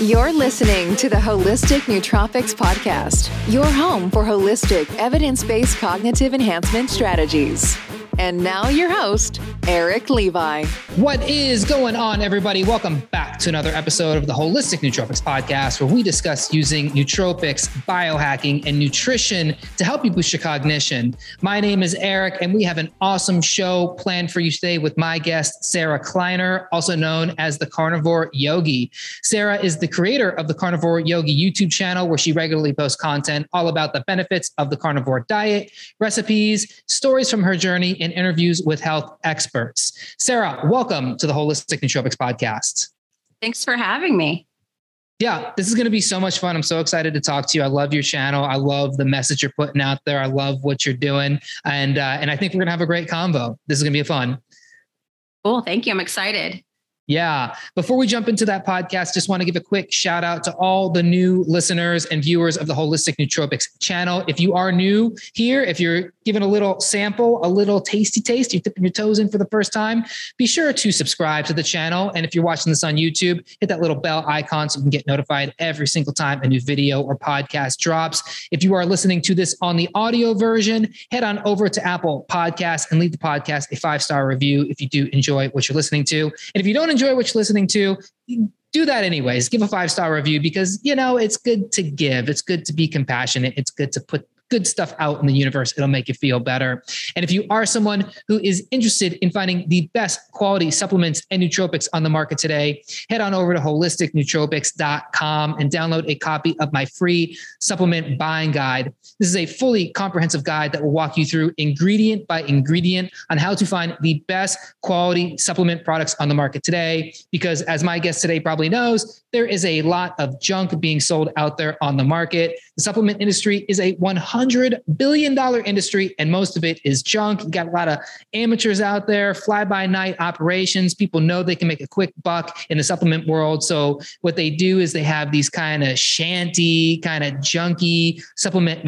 You're listening to the Holistic Nootropics Podcast, your home for holistic, evidence based cognitive enhancement strategies. And now, your host, Eric Levi. What is going on, everybody? Welcome back to another episode of the Holistic Nootropics Podcast, where we discuss using nootropics, biohacking, and nutrition to help you boost your cognition. My name is Eric, and we have an awesome show planned for you today with my guest, Sarah Kleiner, also known as the Carnivore Yogi. Sarah is the creator of the Carnivore Yogi YouTube channel, where she regularly posts content all about the benefits of the carnivore diet, recipes, stories from her journey, and interviews with health experts. Sarah, welcome to the Holistic Nootropics Podcast. Thanks for having me. Yeah, this is going to be so much fun. I'm so excited to talk to you. I love your channel. I love the message you're putting out there. I love what you're doing, and uh, and I think we're going to have a great convo. This is going to be fun. Cool. Thank you. I'm excited. Yeah. Before we jump into that podcast, just want to give a quick shout out to all the new listeners and viewers of the Holistic Nootropics channel. If you are new here, if you're giving a little sample, a little tasty taste, you're dipping your toes in for the first time, be sure to subscribe to the channel. And if you're watching this on YouTube, hit that little bell icon so you can get notified every single time a new video or podcast drops. If you are listening to this on the audio version, head on over to Apple Podcasts and leave the podcast a five star review if you do enjoy what you're listening to. And if you don't enjoy what you're listening to, do that anyways. Give a five star review because, you know, it's good to give. It's good to be compassionate. It's good to put good stuff out in the universe. It'll make you feel better. And if you are someone who is interested in finding the best quality supplements and nootropics on the market today, head on over to holisticnootropics.com and download a copy of my free supplement buying guide. This is a fully comprehensive guide that will walk you through ingredient by ingredient on how to find the best quality supplement products on the market today. Because as my guest today probably knows, there is a lot of junk being sold out there on the market. The supplement industry is a 100 $100 billion industry, and most of it is junk. You got a lot of amateurs out there, fly by night operations. People know they can make a quick buck in the supplement world. So, what they do is they have these kind of shanty, kind of junky supplement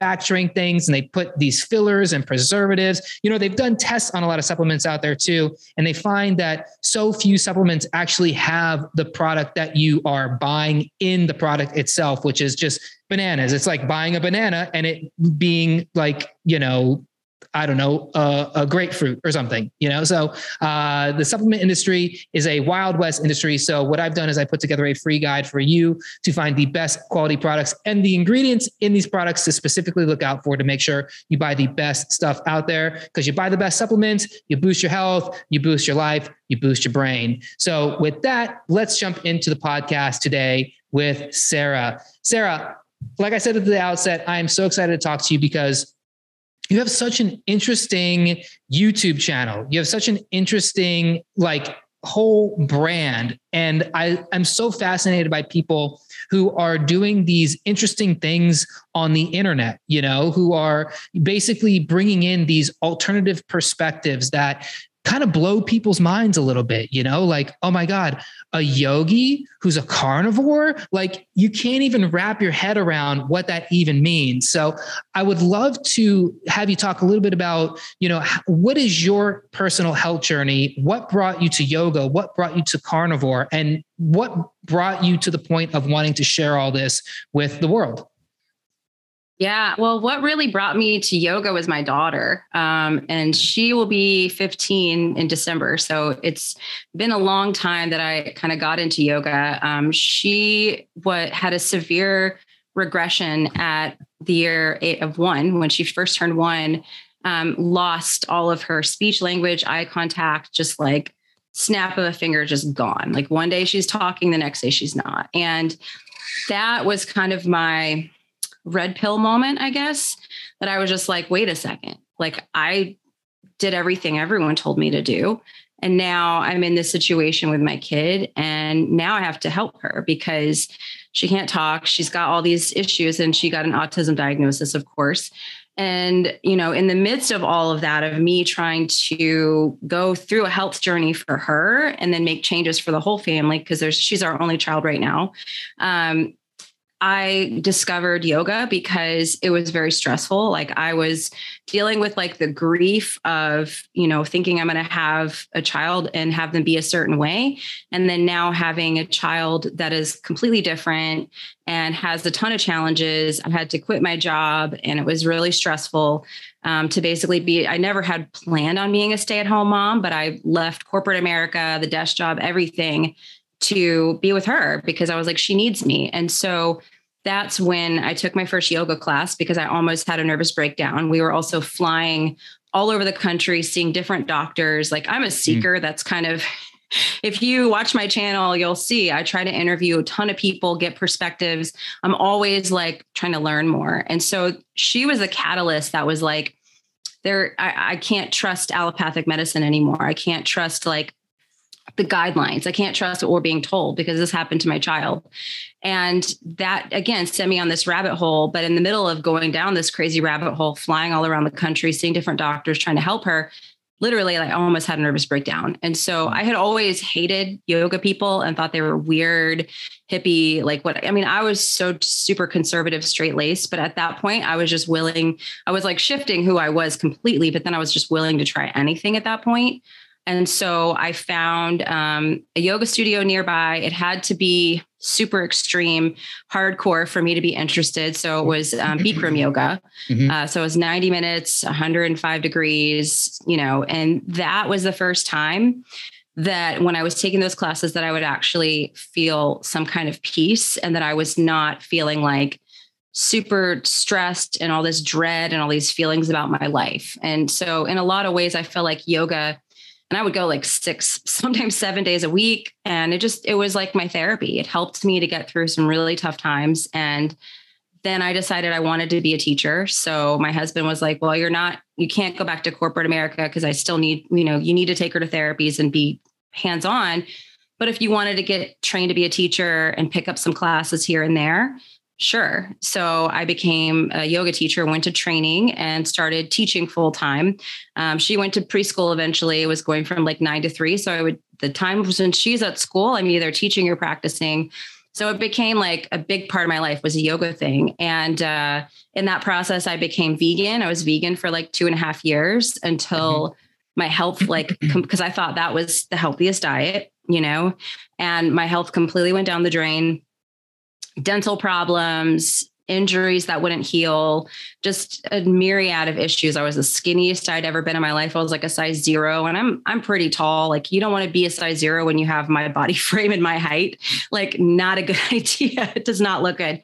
manufacturing things, and they put these fillers and preservatives. You know, they've done tests on a lot of supplements out there too, and they find that so few supplements actually have the product that you are buying in the product itself, which is just bananas. It's like buying a banana and it being like, you know, I don't know, uh, a grapefruit or something, you know? So uh, the supplement industry is a wild west industry. So what I've done is I put together a free guide for you to find the best quality products and the ingredients in these products to specifically look out for to make sure you buy the best stuff out there. Because you buy the best supplements, you boost your health, you boost your life, you boost your brain. So with that, let's jump into the podcast today with Sarah. Sarah, like I said at the outset, I am so excited to talk to you because you have such an interesting YouTube channel. You have such an interesting, like, whole brand. And I, I'm so fascinated by people who are doing these interesting things on the internet, you know, who are basically bringing in these alternative perspectives that kind of blow people's minds a little bit, you know, like, oh my God, a yogi who's a carnivore? Like, you can't even wrap your head around what that even means. So, I would love to have you talk a little bit about, you know, what is your personal health journey? What brought you to yoga? What brought you to carnivore? And what brought you to the point of wanting to share all this with the world? Yeah. Well, what really brought me to yoga was my daughter. Um, and she will be 15 in December. So it's been a long time that I kind of got into yoga. Um, she what had a severe regression at the year eight of one when she first turned one, um, lost all of her speech language, eye contact, just like snap of a finger, just gone. Like one day she's talking, the next day she's not. And that was kind of my red pill moment, I guess, that I was just like, wait a second. Like I did everything everyone told me to do. And now I'm in this situation with my kid. And now I have to help her because she can't talk. She's got all these issues and she got an autism diagnosis, of course. And, you know, in the midst of all of that, of me trying to go through a health journey for her and then make changes for the whole family, because there's she's our only child right now. Um, I discovered yoga because it was very stressful. Like I was dealing with like the grief of, you know, thinking I'm going to have a child and have them be a certain way. And then now having a child that is completely different and has a ton of challenges. I had to quit my job and it was really stressful um, to basically be, I never had planned on being a stay at home mom, but I left corporate America, the desk job, everything to be with her because I was like, she needs me. And so that's when I took my first yoga class because I almost had a nervous breakdown. We were also flying all over the country, seeing different doctors. Like I'm a hmm. seeker. Mm. That's kind of, if you watch my channel, you'll see I try to interview a ton of people, get perspectives. I'm always like trying to learn more. And so she was a catalyst that was like, there, I, I can't trust allopathic medicine anymore. I can't trust like the guidelines. I can't trust what we're being told because this happened to my child. And that again sent me on this rabbit hole. But in the middle of going down this crazy rabbit hole, flying all around the country, seeing different doctors trying to help her, literally I almost had a nervous breakdown. And so I had always hated yoga people and thought they were weird, hippie, like what I mean, I was so super conservative, straight laced. But at that point, I was just willing, I was like shifting who I was completely, but then I was just willing to try anything at that point. And so I found um, a yoga studio nearby. It had to be super extreme, hardcore for me to be interested. So it was um, Bikram yoga. Mm-hmm. Uh, so it was 90 minutes, 105 degrees, you know, and that was the first time that when I was taking those classes that I would actually feel some kind of peace and that I was not feeling like super stressed and all this dread and all these feelings about my life. And so in a lot of ways I feel like yoga and I would go like six, sometimes seven days a week. And it just, it was like my therapy. It helped me to get through some really tough times. And then I decided I wanted to be a teacher. So my husband was like, well, you're not, you can't go back to corporate America because I still need, you know, you need to take her to therapies and be hands on. But if you wanted to get trained to be a teacher and pick up some classes here and there, Sure. So I became a yoga teacher, went to training and started teaching full time. Um, she went to preschool eventually, was going from like nine to three. So I would, the time when she's at school, I'm either teaching or practicing. So it became like a big part of my life was a yoga thing. And uh, in that process, I became vegan. I was vegan for like two and a half years until mm-hmm. my health, like, because I thought that was the healthiest diet, you know, and my health completely went down the drain dental problems, injuries that wouldn't heal, just a myriad of issues. I was the skinniest I'd ever been in my life. I was like a size zero, and I'm I'm pretty tall. Like you don't want to be a size zero when you have my body frame and my height. Like not a good idea. It does not look good.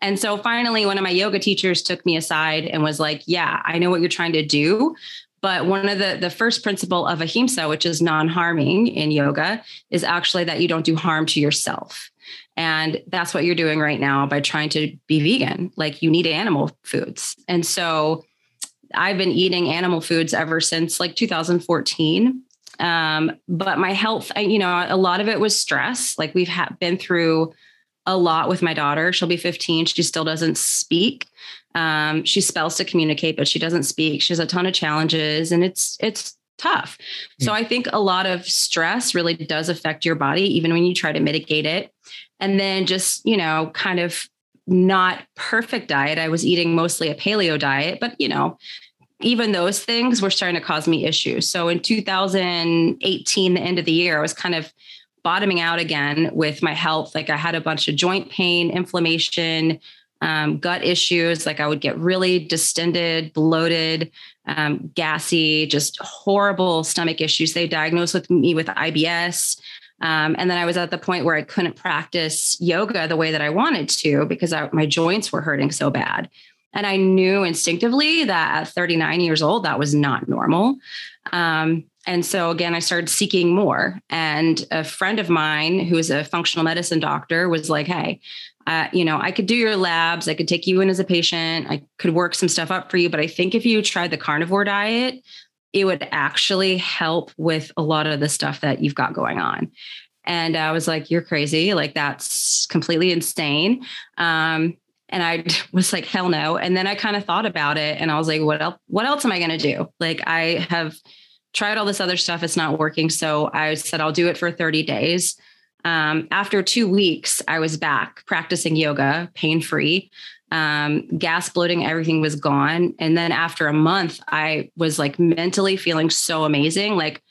And so finally, one of my yoga teachers took me aside and was like, "Yeah, I know what you're trying to do." But one of the the first principle of ahimsa, which is non-harming in yoga, is actually that you don't do harm to yourself. And that's what you're doing right now by trying to be vegan. Like you need animal foods. And so I've been eating animal foods ever since like 2014. Um, but my health, I, you know, a lot of it was stress. Like we've ha- been through a lot with my daughter. She'll be 15. She still doesn't speak. Um, she spells to communicate, but she doesn't speak. She has a ton of challenges and it's, it's tough. So hmm. I think a lot of stress really does affect your body, even when you try to mitigate it. And then just, you know, kind of not perfect diet. I was eating mostly a paleo diet, but, you know, even those things were starting to cause me issues. So in 2018, the end of the year, I was kind of bottoming out again with my health. Like I had a bunch of joint pain, inflammation, um, gut issues. Like I would get really distended, bloated, um, gassy, just horrible stomach issues. They diagnosed with me with IBS. Um, and then I was at the point where I couldn't practice yoga the way that I wanted to because I, my joints were hurting so bad. And I knew instinctively that at 39 years old, that was not normal. Um, and so again, I started seeking more. And a friend of mine who is a functional medicine doctor was like, Hey, uh, you know, I could do your labs. I could take you in as a patient. I could work some stuff up for you. But I think if you tried the carnivore diet, it would actually help with a lot of the stuff that you've got going on. And I was like, you're crazy. Like, that's completely insane. Um, and I was like, hell no. And then I kind of thought about it and I was like, what else, what else am I going to do? Like, I have tried all this other stuff. It's not working. So I said, I'll do it for 30 days. Um, after two weeks, I was back practicing yoga, pain free. Um, gas bloating, everything was gone. And then after a month, I was like mentally feeling so amazing, like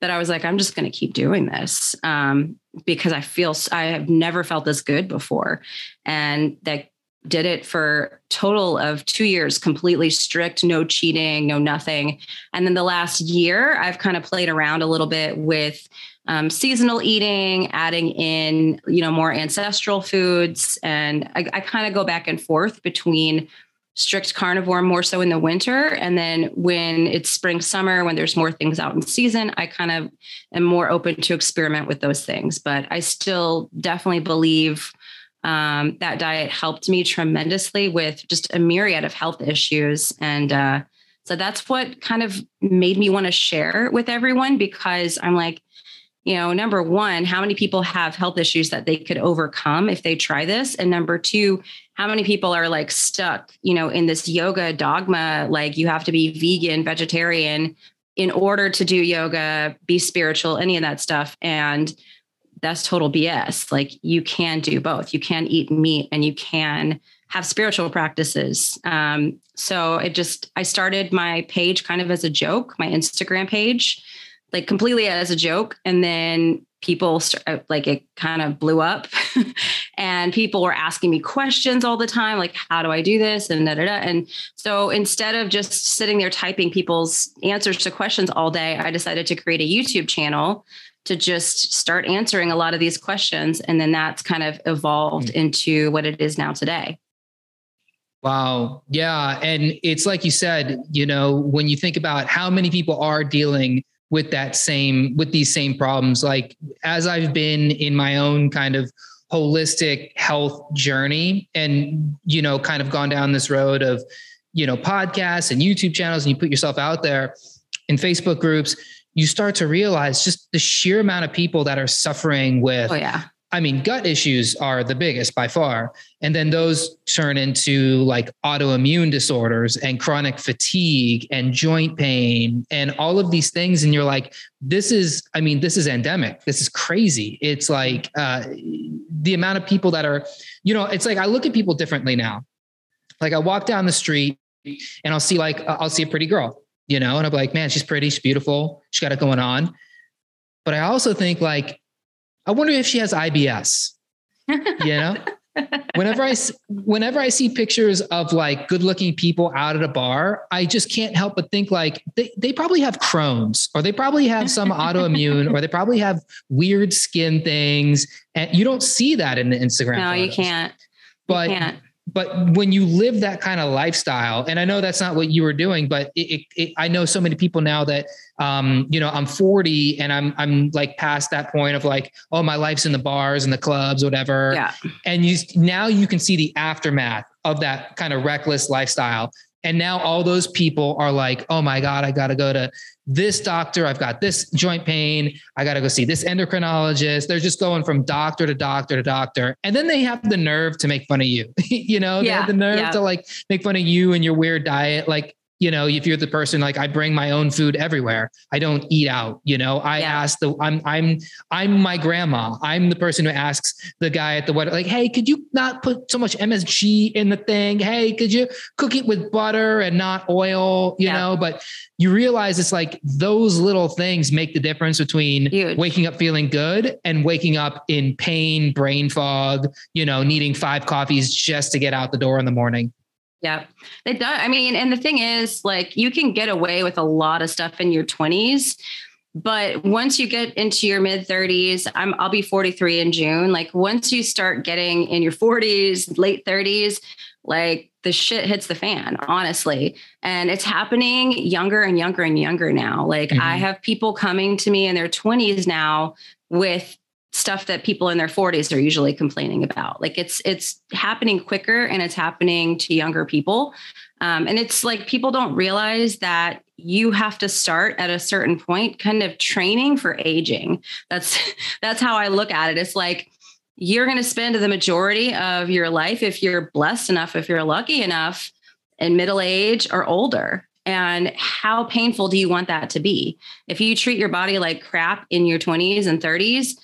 that I was like, I'm just going to keep doing this um, because I feel I have never felt this good before. And that did it for total of two years completely strict no cheating no nothing and then the last year i've kind of played around a little bit with um, seasonal eating adding in you know more ancestral foods and i, I kind of go back and forth between strict carnivore more so in the winter and then when it's spring summer when there's more things out in season i kind of am more open to experiment with those things but i still definitely believe um, that diet helped me tremendously with just a myriad of health issues. And uh, so that's what kind of made me want to share with everyone because I'm like, you know, number one, how many people have health issues that they could overcome if they try this? And number two, how many people are like stuck, you know, in this yoga dogma, like you have to be vegan, vegetarian in order to do yoga, be spiritual, any of that stuff. And that's total BS. Like you can do both. You can eat meat and you can have spiritual practices. Um, so it just, I started my page kind of as a joke, my Instagram page, like completely as a joke. And then people start, uh, like it kind of blew up and people were asking me questions all the time like how do i do this and da, da, da. and so instead of just sitting there typing people's answers to questions all day i decided to create a youtube channel to just start answering a lot of these questions. And then that's kind of evolved mm. into what it is now today. Wow. Yeah. And it's like you said, you know, when you think about how many people are dealing with that same, with these same problems, like as I've been in my own kind of holistic health journey and, you know, kind of gone down this road of, you know, podcasts and YouTube channels and you put yourself out there in Facebook groups, you start to realize just the sheer amount of people that are suffering with oh, yeah. I mean, gut issues are the biggest by far. And then those turn into like autoimmune disorders and chronic fatigue and joint pain and all of these things. And you're like, this is, I mean, this is endemic. This is crazy. It's like uh, the amount of people that are, you know, it's like I look at people differently now. Like I walk down the street and I'll see like, I'll see a pretty girl you know, and I'm like, man, she's pretty, she's beautiful, she's got it going on. But I also think like, I wonder if she has IBS. you know, whenever I whenever I see pictures of like good-looking people out at a bar, I just can't help but think like they, they probably have Crohn's or they probably have some autoimmune or they probably have weird skin things. And you don't see that in the Instagram. No, photos. you can't. But you can't but when you live that kind of lifestyle and i know that's not what you were doing but it, it, it, i know so many people now that um, you know i'm 40 and i'm i'm like past that point of like oh my life's in the bars and the clubs whatever. Yeah. And you now you can see the aftermath of that kind of reckless lifestyle and now all those people are like, oh my God, I got to go to this doctor. I've got this joint pain. I got to go see this endocrinologist. They're just going from doctor to doctor to doctor. And then they have the nerve to make fun of you. you know, yeah, they have the nerve yeah. to like make fun of you and your weird diet. Like, you know, if you're the person like I bring my own food everywhere. I don't eat out, you know. I yeah. ask the I'm I'm I'm my grandma. I'm the person who asks the guy at the wedding like, "Hey, could you not put so much MSG in the thing? Hey, could you cook it with butter and not oil, you yeah. know?" But you realize it's like those little things make the difference between Huge. waking up feeling good and waking up in pain, brain fog, you know, needing five coffees just to get out the door in the morning. Yeah, it does. I mean, and the thing is, like, you can get away with a lot of stuff in your 20s, but once you get into your mid 30s, I'm I'll be 43 in June. Like, once you start getting in your 40s, late 30s, like the shit hits the fan, honestly. And it's happening younger and younger and younger now. Like, mm-hmm. I have people coming to me in their 20s now with stuff that people in their 40s are usually complaining about. Like it's it's happening quicker and it's happening to younger people. Um, and it's like people don't realize that you have to start at a certain point kind of training for aging. That's that's how i look at it. It's like you're going to spend the majority of your life if you're blessed enough if you're lucky enough in middle age or older. And how painful do you want that to be? If you treat your body like crap in your 20s and 30s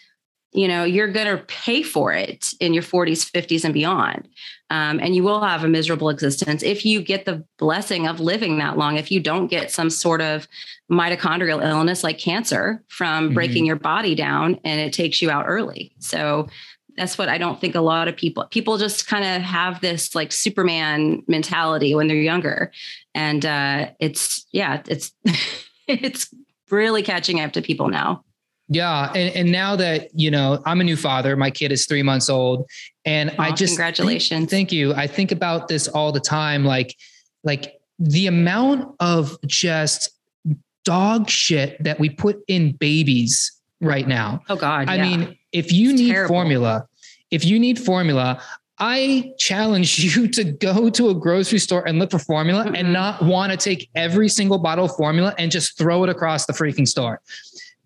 you know, you're going to pay for it in your 40s, 50s, and beyond. Um, and you will have a miserable existence if you get the blessing of living that long. If you don't get some sort of mitochondrial illness like cancer from mm-hmm. breaking your body down and it takes you out early. So that's what I don't think a lot of people people just kind of have this like Superman mentality when they're younger, and uh, it's yeah, it's it's really catching up to people now. Yeah, and and now that you know, I'm a new father. My kid is three months old, and oh, I just congratulations. Think, thank you. I think about this all the time, like like the amount of just dog shit that we put in babies right now. Oh God! I yeah. mean, if you it's need terrible. formula, if you need formula, I challenge you to go to a grocery store and look for formula mm-hmm. and not want to take every single bottle of formula and just throw it across the freaking store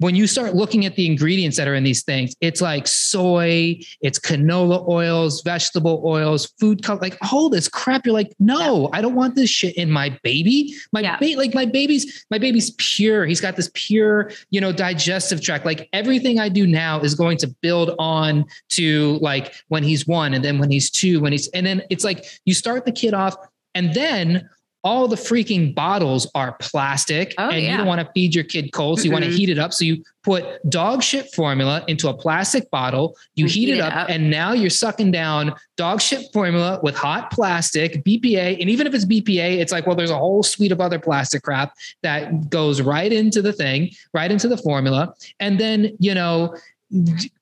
when you start looking at the ingredients that are in these things, it's like soy, it's canola oils, vegetable oils, food color, like all this crap. You're like, no, yeah. I don't want this shit in my baby. My yeah. ba- like my baby's my baby's pure. He's got this pure, you know, digestive tract. Like everything I do now is going to build on to like when he's one, and then when he's two, when he's and then it's like you start the kid off, and then all the freaking bottles are plastic oh, and yeah. you don't want to feed your kid cold. So you mm-hmm. want to heat it up. So you put dog shit formula into a plastic bottle, you heat, heat, it, up, up, and now you're sucking down dog shit formula with hot plastic, BPA. And even if it's BPA, it's like, well, there's a whole suite of other plastic crap that goes right into the thing, right into the formula. And then, you know,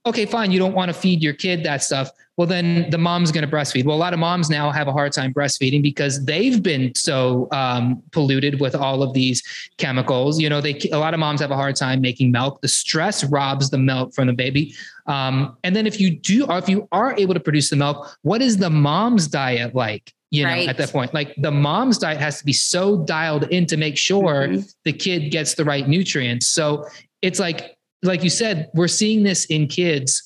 okay, fine, you don't want to feed your kid that stuff. Well, then the mom's going to breastfeed. Well, a lot of moms now have a hard time breastfeeding because they've been so um, polluted with all of these chemicals. You know, they a lot of moms have a hard time making milk. The stress robs the milk from the baby. Um, and then if you do, or if you are able to produce the milk, what is the mom's diet like? you know right. at that point like the mom's diet has to be so dialed in to make sure mm-hmm. the kid gets the right nutrients so it's like like you said, we're seeing this in kids.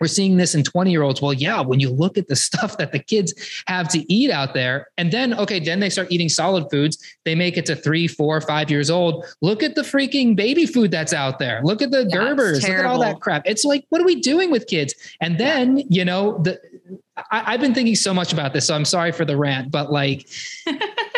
We're seeing this in 20 year olds. Well, yeah, when you look at the stuff that the kids have to eat out there, and then, okay, then they start eating solid foods. They make it to three, four, five years old. Look at the freaking baby food that's out there. Look at the yeah, Gerbers. Look at all that crap. It's like, what are we doing with kids? And then, yeah. you know, the, I, I've been thinking so much about this. So I'm sorry for the rant, but like,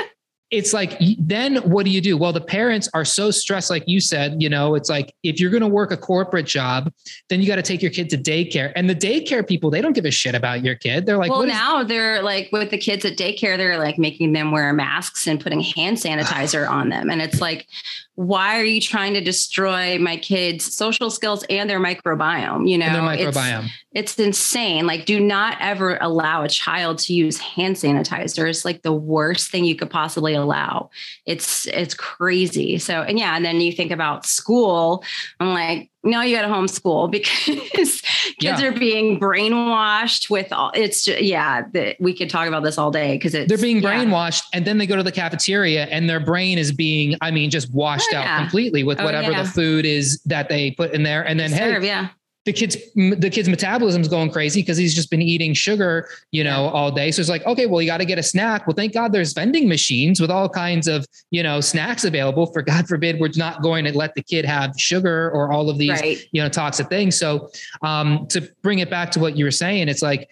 it's like then what do you do? Well the parents are so stressed like you said you know it's like if you're going to work a corporate job then you got to take your kid to daycare. And the daycare people they don't give a shit about your kid. They're like well now is- they're like with the kids at daycare they're like making them wear masks and putting hand sanitizer on them. And it's like why are you trying to destroy my kids' social skills and their microbiome? You know, and their microbiome. It's, it's insane. Like, do not ever allow a child to use hand sanitizer. It's like the worst thing you could possibly allow. It's it's crazy. So, and yeah, and then you think about school. I'm like, no, you got to homeschool because kids yeah. are being brainwashed with all it's just, yeah the, we could talk about this all day because they're being brainwashed yeah. and then they go to the cafeteria and their brain is being i mean just washed oh, out yeah. completely with oh, whatever the food is that they put in there and then serve, hey yeah the kid's the kid's metabolism is going crazy because he's just been eating sugar, you know, all day. So it's like, okay, well, you got to get a snack. Well, thank God there's vending machines with all kinds of, you know, snacks available. For God forbid, we're not going to let the kid have sugar or all of these, right. you know, toxic things. So um, to bring it back to what you were saying, it's like,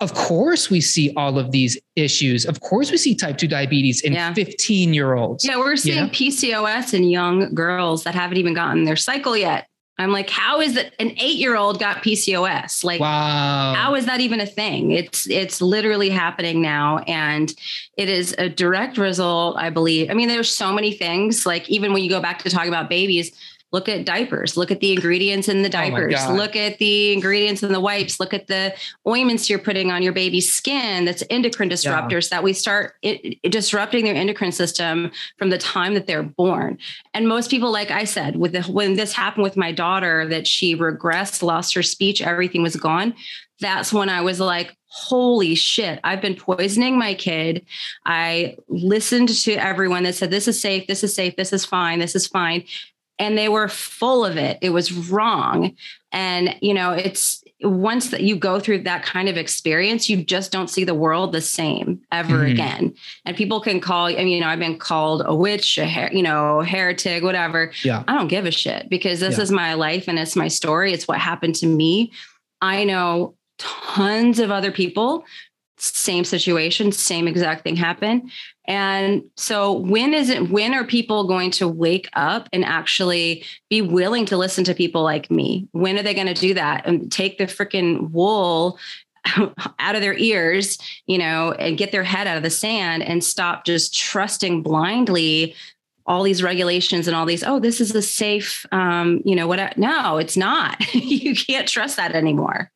of course we see all of these issues. Of course we see type 2 diabetes in yeah. 15 year olds. Yeah, we're seeing you know? PCOS in young girls that haven't even gotten their cycle yet. I'm like, how is it an eight year old got PCOS? Like, wow. how is that even a thing? It's it's literally happening now, and it is a direct result, I believe. I mean, there's so many things. Like even when you go back to talk about babies, look at diapers. Look at the ingredients in the oh diapers. Oh look at the ingredients in the wipes. Look at the ointments you're putting on your baby's skin that's endocrine disruptors yeah. that we start it, it disrupting their endocrine system from the time that they're born. And most people like i said with the, when this happened with my daughter that she regressed lost her speech everything was gone that's when i was like holy shit, I've been poisoning my kid. I listened to everyone that said, this is safe, this is safe, this is fine, this is fine and they were full of it. It was wrong. And, you know, it's, once that you go through that kind of experience, you just don't see the world the same ever mm-hmm. again. And people can call, I mean, you know, I've been called a witch, a her, you know, heretic, whatever. Yeah. I don't give a shit because this yeah. is my life and it's my story. It's what happened to me. I know tons of other people, same situation, same exact thing happened. And so when is it when are people going to wake up and actually be willing to listen to people like me? When are they going to do that? And take the freaking wool out of their ears, you know, and get their head out of the sand and stop just trusting blindly all these regulations and all these oh this is a safe um you know what no it's not. You can't trust that anymore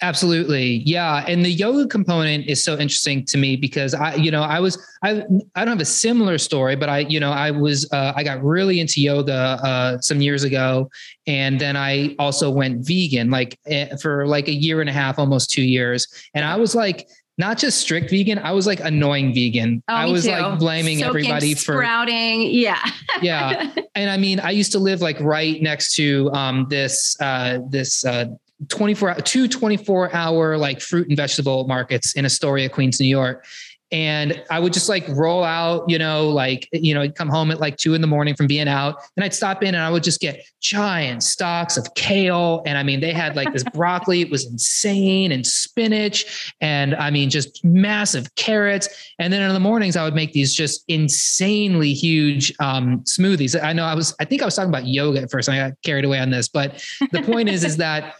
Absolutely. Yeah. And the yoga component is so interesting to me because I, you know, I was, I, I don't have a similar story, but I, you know, I was, uh, I got really into yoga uh, some years ago. And then I also went vegan, like eh, for like a year and a half, almost two years. And I was like, not just strict vegan. I was like annoying vegan. Oh, I was too. like blaming Soaking, everybody for sprouting. Yeah. yeah. And I mean, I used to live like right next to um, this, uh, this, uh, 24 two 24 hour like fruit and vegetable markets in Astoria, Queens, New York. And I would just like roll out, you know, like, you know, I'd come home at like two in the morning from being out and I'd stop in and I would just get giant stocks of kale. And I mean, they had like this broccoli, it was insane and spinach. And I mean, just massive carrots. And then in the mornings, I would make these just insanely huge um, smoothies. I know I was, I think I was talking about yoga at first. I got carried away on this, but the point is, is that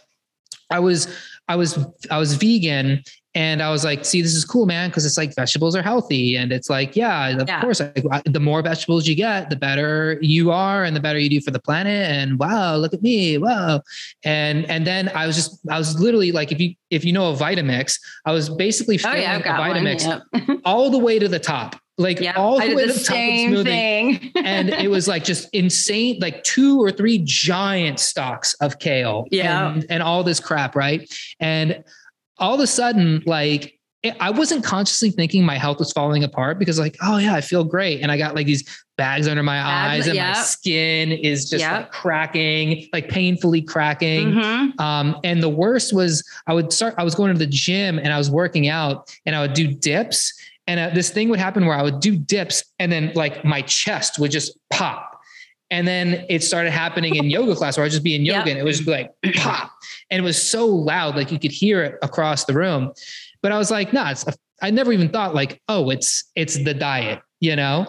I was I was I was vegan and I was like, see, this is cool, man, because it's like vegetables are healthy, and it's like, yeah, of yeah. course, like, the more vegetables you get, the better you are, and the better you do for the planet. And wow, look at me, wow, and and then I was just, I was literally like, if you if you know a Vitamix, I was basically filling oh, yeah, a Vitamix yep. all the way to the top like yep, all the way to the, top of smoothie. and it was like just insane, like two or three giant stalks of kale yeah. and, and all this crap. Right. And all of a sudden, like I wasn't consciously thinking my health was falling apart because like, oh yeah, I feel great. And I got like these bags under my eyes and yep. my skin is just yep. like cracking, like painfully cracking. Mm-hmm. Um, and the worst was I would start, I was going to the gym and I was working out and I would do dips and uh, this thing would happen where I would do dips and then like my chest would just pop. And then it started happening in yoga class where I'd just be in yoga yep. and it was just like pop. And it was so loud, like you could hear it across the room. But I was like, no, nah, I never even thought like, oh, it's it's the diet, you know?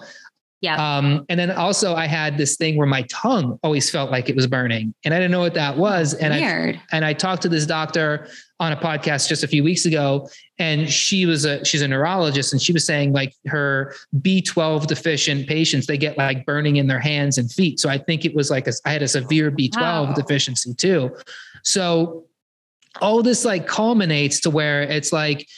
Yeah. Um, and then also I had this thing where my tongue always felt like it was burning and I didn't know what that was. And Weird. I and I talked to this doctor on a podcast just a few weeks ago and she was a she's a neurologist and she was saying like her B12 deficient patients they get like burning in their hands and feet. So I think it was like a, I had a severe B12 wow. deficiency too. So all this like culminates to where it's like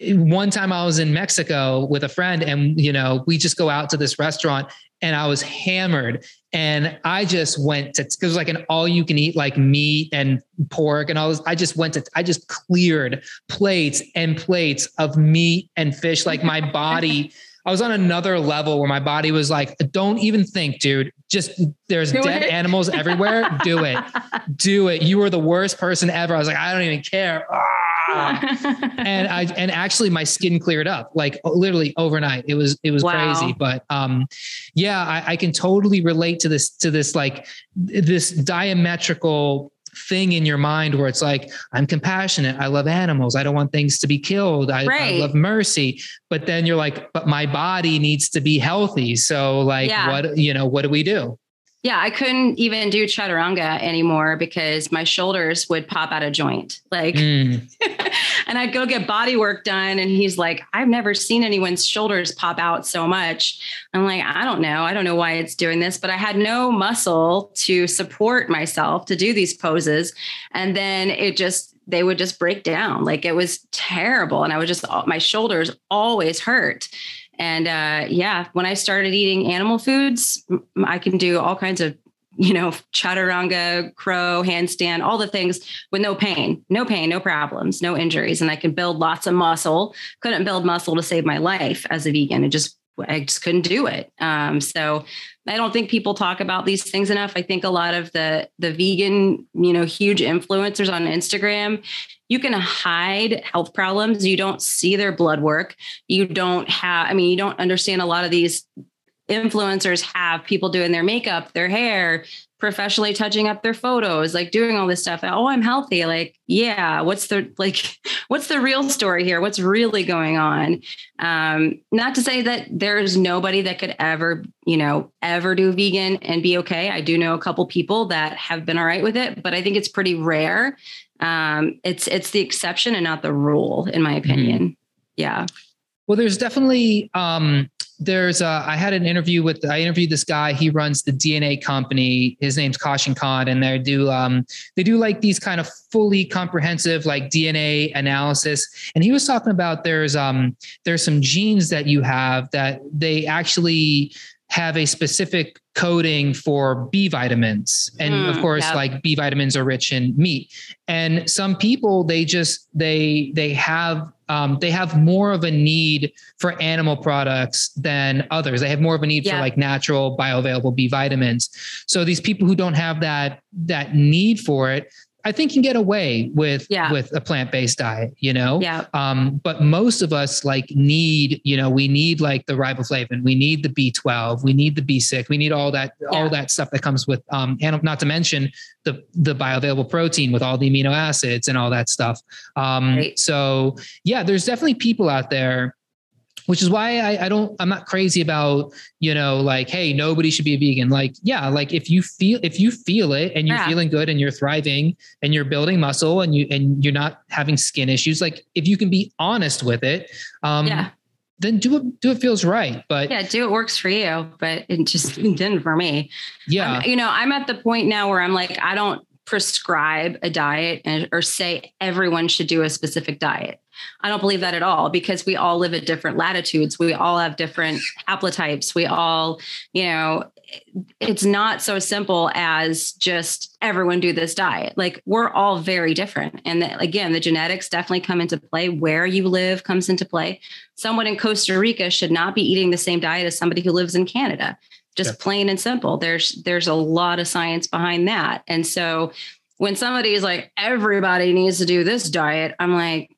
one time I was in Mexico with a friend and you know we just go out to this restaurant and I was hammered and I just went to it was like an all you can eat like meat and pork and all this I just went to I just cleared plates and plates of meat and fish like my body I was on another level where my body was like, don't even think, dude. Just there's Do dead it. animals everywhere. Do it. Do it. You were the worst person ever. I was like, I don't even care. and I and actually my skin cleared up like literally overnight. It was it was wow. crazy. But um yeah, I, I can totally relate to this to this like this diametrical thing in your mind where it's like i'm compassionate i love animals i don't want things to be killed I, right. I, love mercy but then you're like but my body needs to be healthy so like yeah. what you know what do we do yeah, I couldn't even do chaturanga anymore because my shoulders would pop out of joint. Like, mm. and I'd go get body work done. And he's like, I've never seen anyone's shoulders pop out so much. I'm like, I don't know. I don't know why it's doing this, but I had no muscle to support myself to do these poses. And then it just, they would just break down. Like it was terrible. And I would just, my shoulders always hurt. And uh, yeah, when I started eating animal foods, I can do all kinds of, you know, chaturanga, crow, handstand, all the things with no pain, no pain, no problems, no injuries. And I can build lots of muscle. Couldn't build muscle to save my life as a vegan. It just I just couldn't do it. Um, so I don't think people talk about these things enough. I think a lot of the the vegan, you know, huge influencers on Instagram, you can hide health problems. You don't see their blood work. You don't have, I mean, you don't understand a lot of these influencers have people doing their makeup, their hair, professionally touching up their photos, like doing all this stuff. Oh, I'm healthy. Like, yeah, what's the like what's the real story here? What's really going on? Um, not to say that there's nobody that could ever, you know, ever do vegan and be okay. I do know a couple people that have been all right with it, but I think it's pretty rare. Um, it's it's the exception and not the rule, in my opinion. Mm-hmm. Yeah. Well, there's definitely um, there's a, I had an interview with I interviewed this guy. He runs the DNA company. His name's Kashif Khan, and they do um they do like these kind of fully comprehensive like DNA analysis. And he was talking about there's um there's some genes that you have that they actually have a specific coding for B vitamins. And mm, of course, yeah. like B vitamins are rich in meat. And some people, they just, they, they have, um, they have more of a need for animal products than others. They have more of a need for like natural bioavailable B vitamins. So these people who don't have that, that need for it, I think can get away with yeah. with a plant based diet, you know. Yeah. Um, but most of us like need, you know, we need like the riboflavin, we need the B twelve, we need the B six, we need all that yeah. all that stuff that comes with um, and not to mention the the bioavailable protein with all the amino acids and all that stuff. Um, right. So yeah, there's definitely people out there which is why I, I, don't i'm not crazy about you know like hey nobody should be a vegan. Like yeah like if you feel if you feel it and you're yeah. feeling good and you're thriving and you're building muscle and you and you're not having skin issues like if you can be honest with it um yeah. then do it do it feels right. But yeah do it works for you but it just didn't for me. Yeah. I'm, you know i'm at the point now where i'm like i don't prescribe a diet and, or say everyone should do a specific diet I don't believe that at all because we all live at different latitudes. We all have different haplotypes. We all, you know, it's not so simple as just everyone do this diet. Like we're all very different. And the, again, the genetics definitely come into play. Where you live comes into play. Someone in Costa Rica should not be eating the same diet as somebody who lives in Canada. Just yeah. plain and simple. There's there's a lot of science behind that. And so when somebody is like, everybody needs to do this diet, I'm like,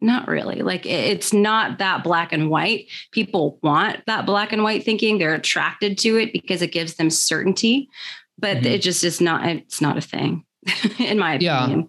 not really. Like it's not that black and white. People want that black and white thinking. They're attracted to it because it gives them certainty, but mm-hmm. it just is not, it's not a thing in my opinion.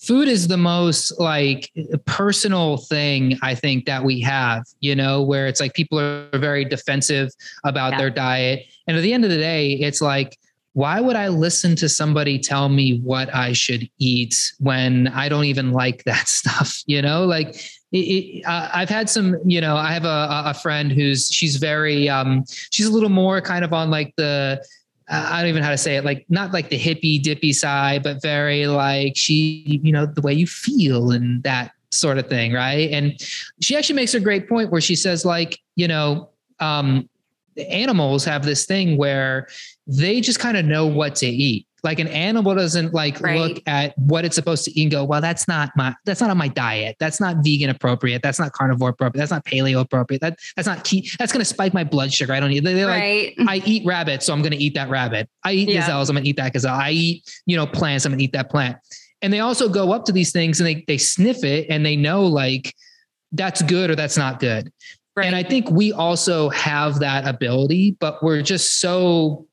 Food is the most like personal thing I think that we have, you know, where it's like people are very defensive about yeah. their diet. And at the end of the day, it's like, why would I listen to somebody tell me what I should eat when I don't even like that stuff? You know, like it, it, uh, I've had some, you know, I have a, a friend who's, she's very, um, she's a little more kind of on like the, I don't even know how to say it, like not like the hippy dippy side, but very like she, you know, the way you feel and that sort of thing. Right. And she actually makes a great point where she says like, you know, um, animals have this thing where they just kind of know what to eat. Like an animal doesn't like right. look at what it's supposed to eat and go, well, that's not my, that's not on my diet. That's not vegan appropriate. That's not carnivore appropriate. That's not paleo appropriate. That that's not key. That's going to spike my blood sugar. I don't need, they're right. like, I eat rabbits. So I'm going to eat that rabbit. I eat yeah. gazelles. I'm going to eat that gazelle. I eat, you know, plants. I'm going to eat that plant. And they also go up to these things and they, they sniff it and they know like, that's good or that's not good. Right. And I think we also have that ability, but we're just so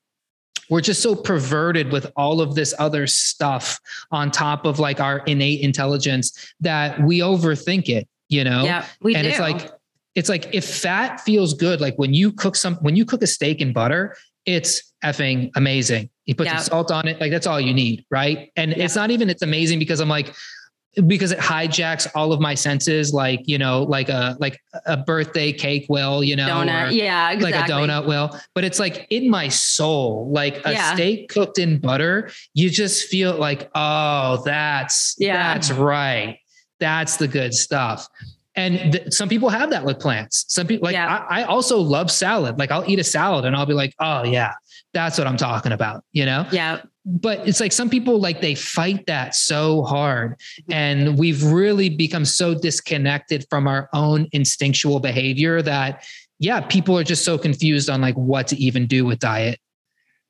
we're just so perverted with all of this other stuff on top of like our innate intelligence that we overthink it, you know? Yeah, we and do. it's like it's like if fat feels good, like when you cook some when you cook a steak in butter, it's effing amazing. You put yeah. some salt on it, like that's all you need, right? And yeah. it's not even it's amazing because I'm like, because it hijacks all of my senses, like you know, like a like a birthday cake will, you know, donut, yeah, exactly. like a donut will. But it's like in my soul, like a yeah. steak cooked in butter. You just feel like, oh, that's yeah, that's right, that's the good stuff. And th- some people have that with plants. Some people like yeah. I, I also love salad. Like I'll eat a salad and I'll be like, oh yeah, that's what I'm talking about. You know? Yeah but it's like some people like they fight that so hard and we've really become so disconnected from our own instinctual behavior that yeah, people are just so confused on like what to even do with diet.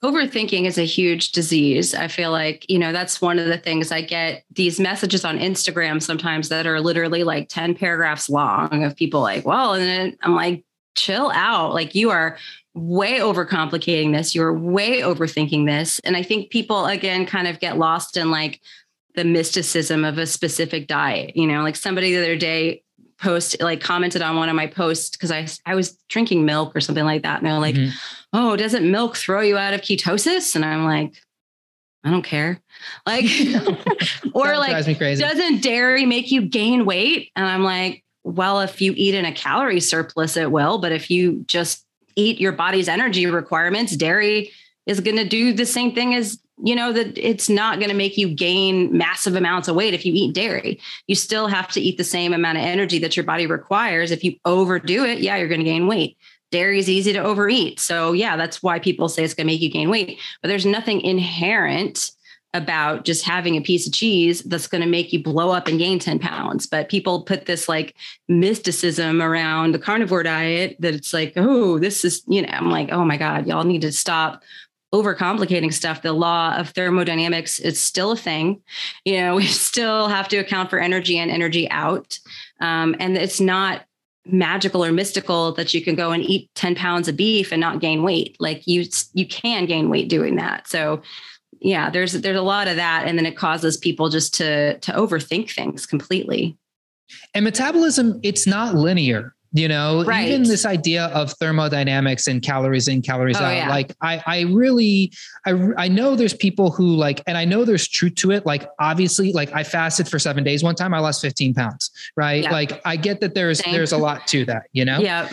Overthinking is a huge disease. I feel like, you know, that's one of the things I get these messages on Instagram sometimes that are literally like 10 paragraphs long of people like, well, and then I'm like, chill out. Like you are way overcomplicating this. You're way overthinking this. And I think people, again, kind of get lost in like the mysticism of a specific diet. You know, like somebody the other day post like commented on one of my posts because I I was drinking milk or something like that, and they're like, mm-hmm. "Oh, doesn't milk throw you out of ketosis?" And I'm like, I don't care. Like, or like, doesn't dairy make you gain weight? And I'm like, well, if you eat in a calorie surplus, it will. But if you just eat your body's energy requirements, dairy is going to do the same thing as you know that it's not going to make you gain massive amounts of weight if you eat dairy. You still have to eat the same amount of energy that your body requires. If you overdo it yeah you're going to gain weight. Dairy is easy to overeat. So yeah that's why people say it's going to make you gain weight. But there's nothing inherent about just having a piece of cheese that's going to make you blow up and gain 10 pounds. But people put this like mysticism around the carnivore diet that it's like, oh, this is, you know, I'm like, oh my God, y'all need to stop overcomplicating stuff. The law of thermodynamics is still a thing. You know, we still have to account for energy and energy out. Um, and it's not magical or mystical that you can go and eat 10 pounds of beef and not gain weight. Like you, you can gain weight doing that. So yeah, there's, there's a lot of that. And then it causes people just to, to overthink things completely. And metabolism, it's not linear you know right. even this idea of thermodynamics and calories in calories oh, out yeah. like i i really i i know there's people who like and i know there's truth to it like obviously like i fasted for seven days one time i lost 15 pounds right yeah. like i get that there's Same. there's a lot to that you know yeah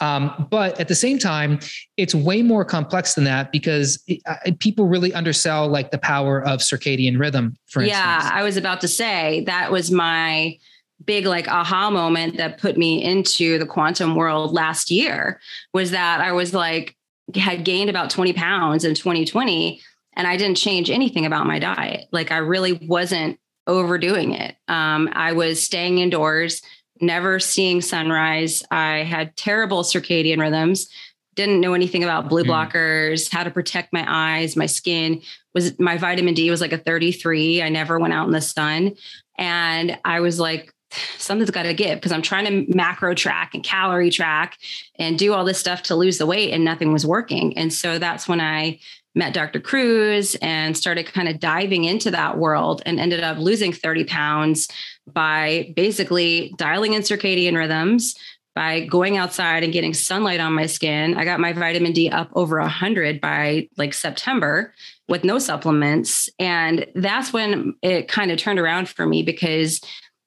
um, but at the same time, it's way more complex than that because it, uh, people really undersell like the power of circadian rhythm. For yeah, instance. I was about to say that was my big like aha moment that put me into the quantum world last year was that I was like had gained about 20 pounds in 2020 and I didn't change anything about my diet. Like I really wasn't overdoing it. Um, I was staying indoors, never seeing sunrise. I had terrible circadian rhythms. Didn't know anything about blue hmm. blockers, how to protect my eyes, my skin. Was my vitamin D was like a 33. I never went out in the sun. And I was like, something's got to give because I'm trying to macro track and calorie track and do all this stuff to lose the weight and nothing was working. And so that's when I met Dr. Kruse and started kind of diving into that world and ended up losing 30 pounds by basically dialing in circadian rhythms, by going outside and getting sunlight on my skin. I got my vitamin D up over 100 by like September with no supplements. And that's when it kind of turned around for me because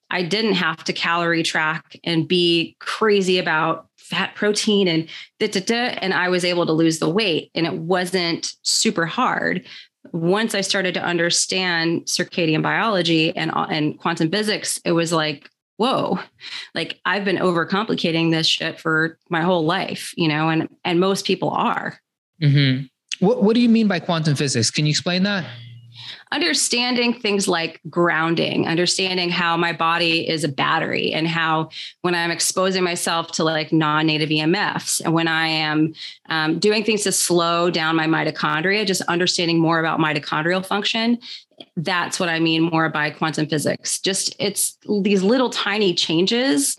I didn't have to calorie track and be crazy about fat protein and da, da, da, and I was able to lose the weight and it wasn't super hard. Once I started to understand circadian biology and, and quantum physics, it was like, whoa, like I've been overcomplicating this shit for my whole life, you know, and and most people are. Mm-hmm. What What do you mean by quantum physics? Can you explain that? Understanding things like grounding, understanding how my body is a battery and how when I'm exposing myself to like non native EMFs and when I am um, doing things to slow down my mitochondria, just understanding more about mitochondrial function. That's what I mean more by quantum physics. Just it's these little tiny changes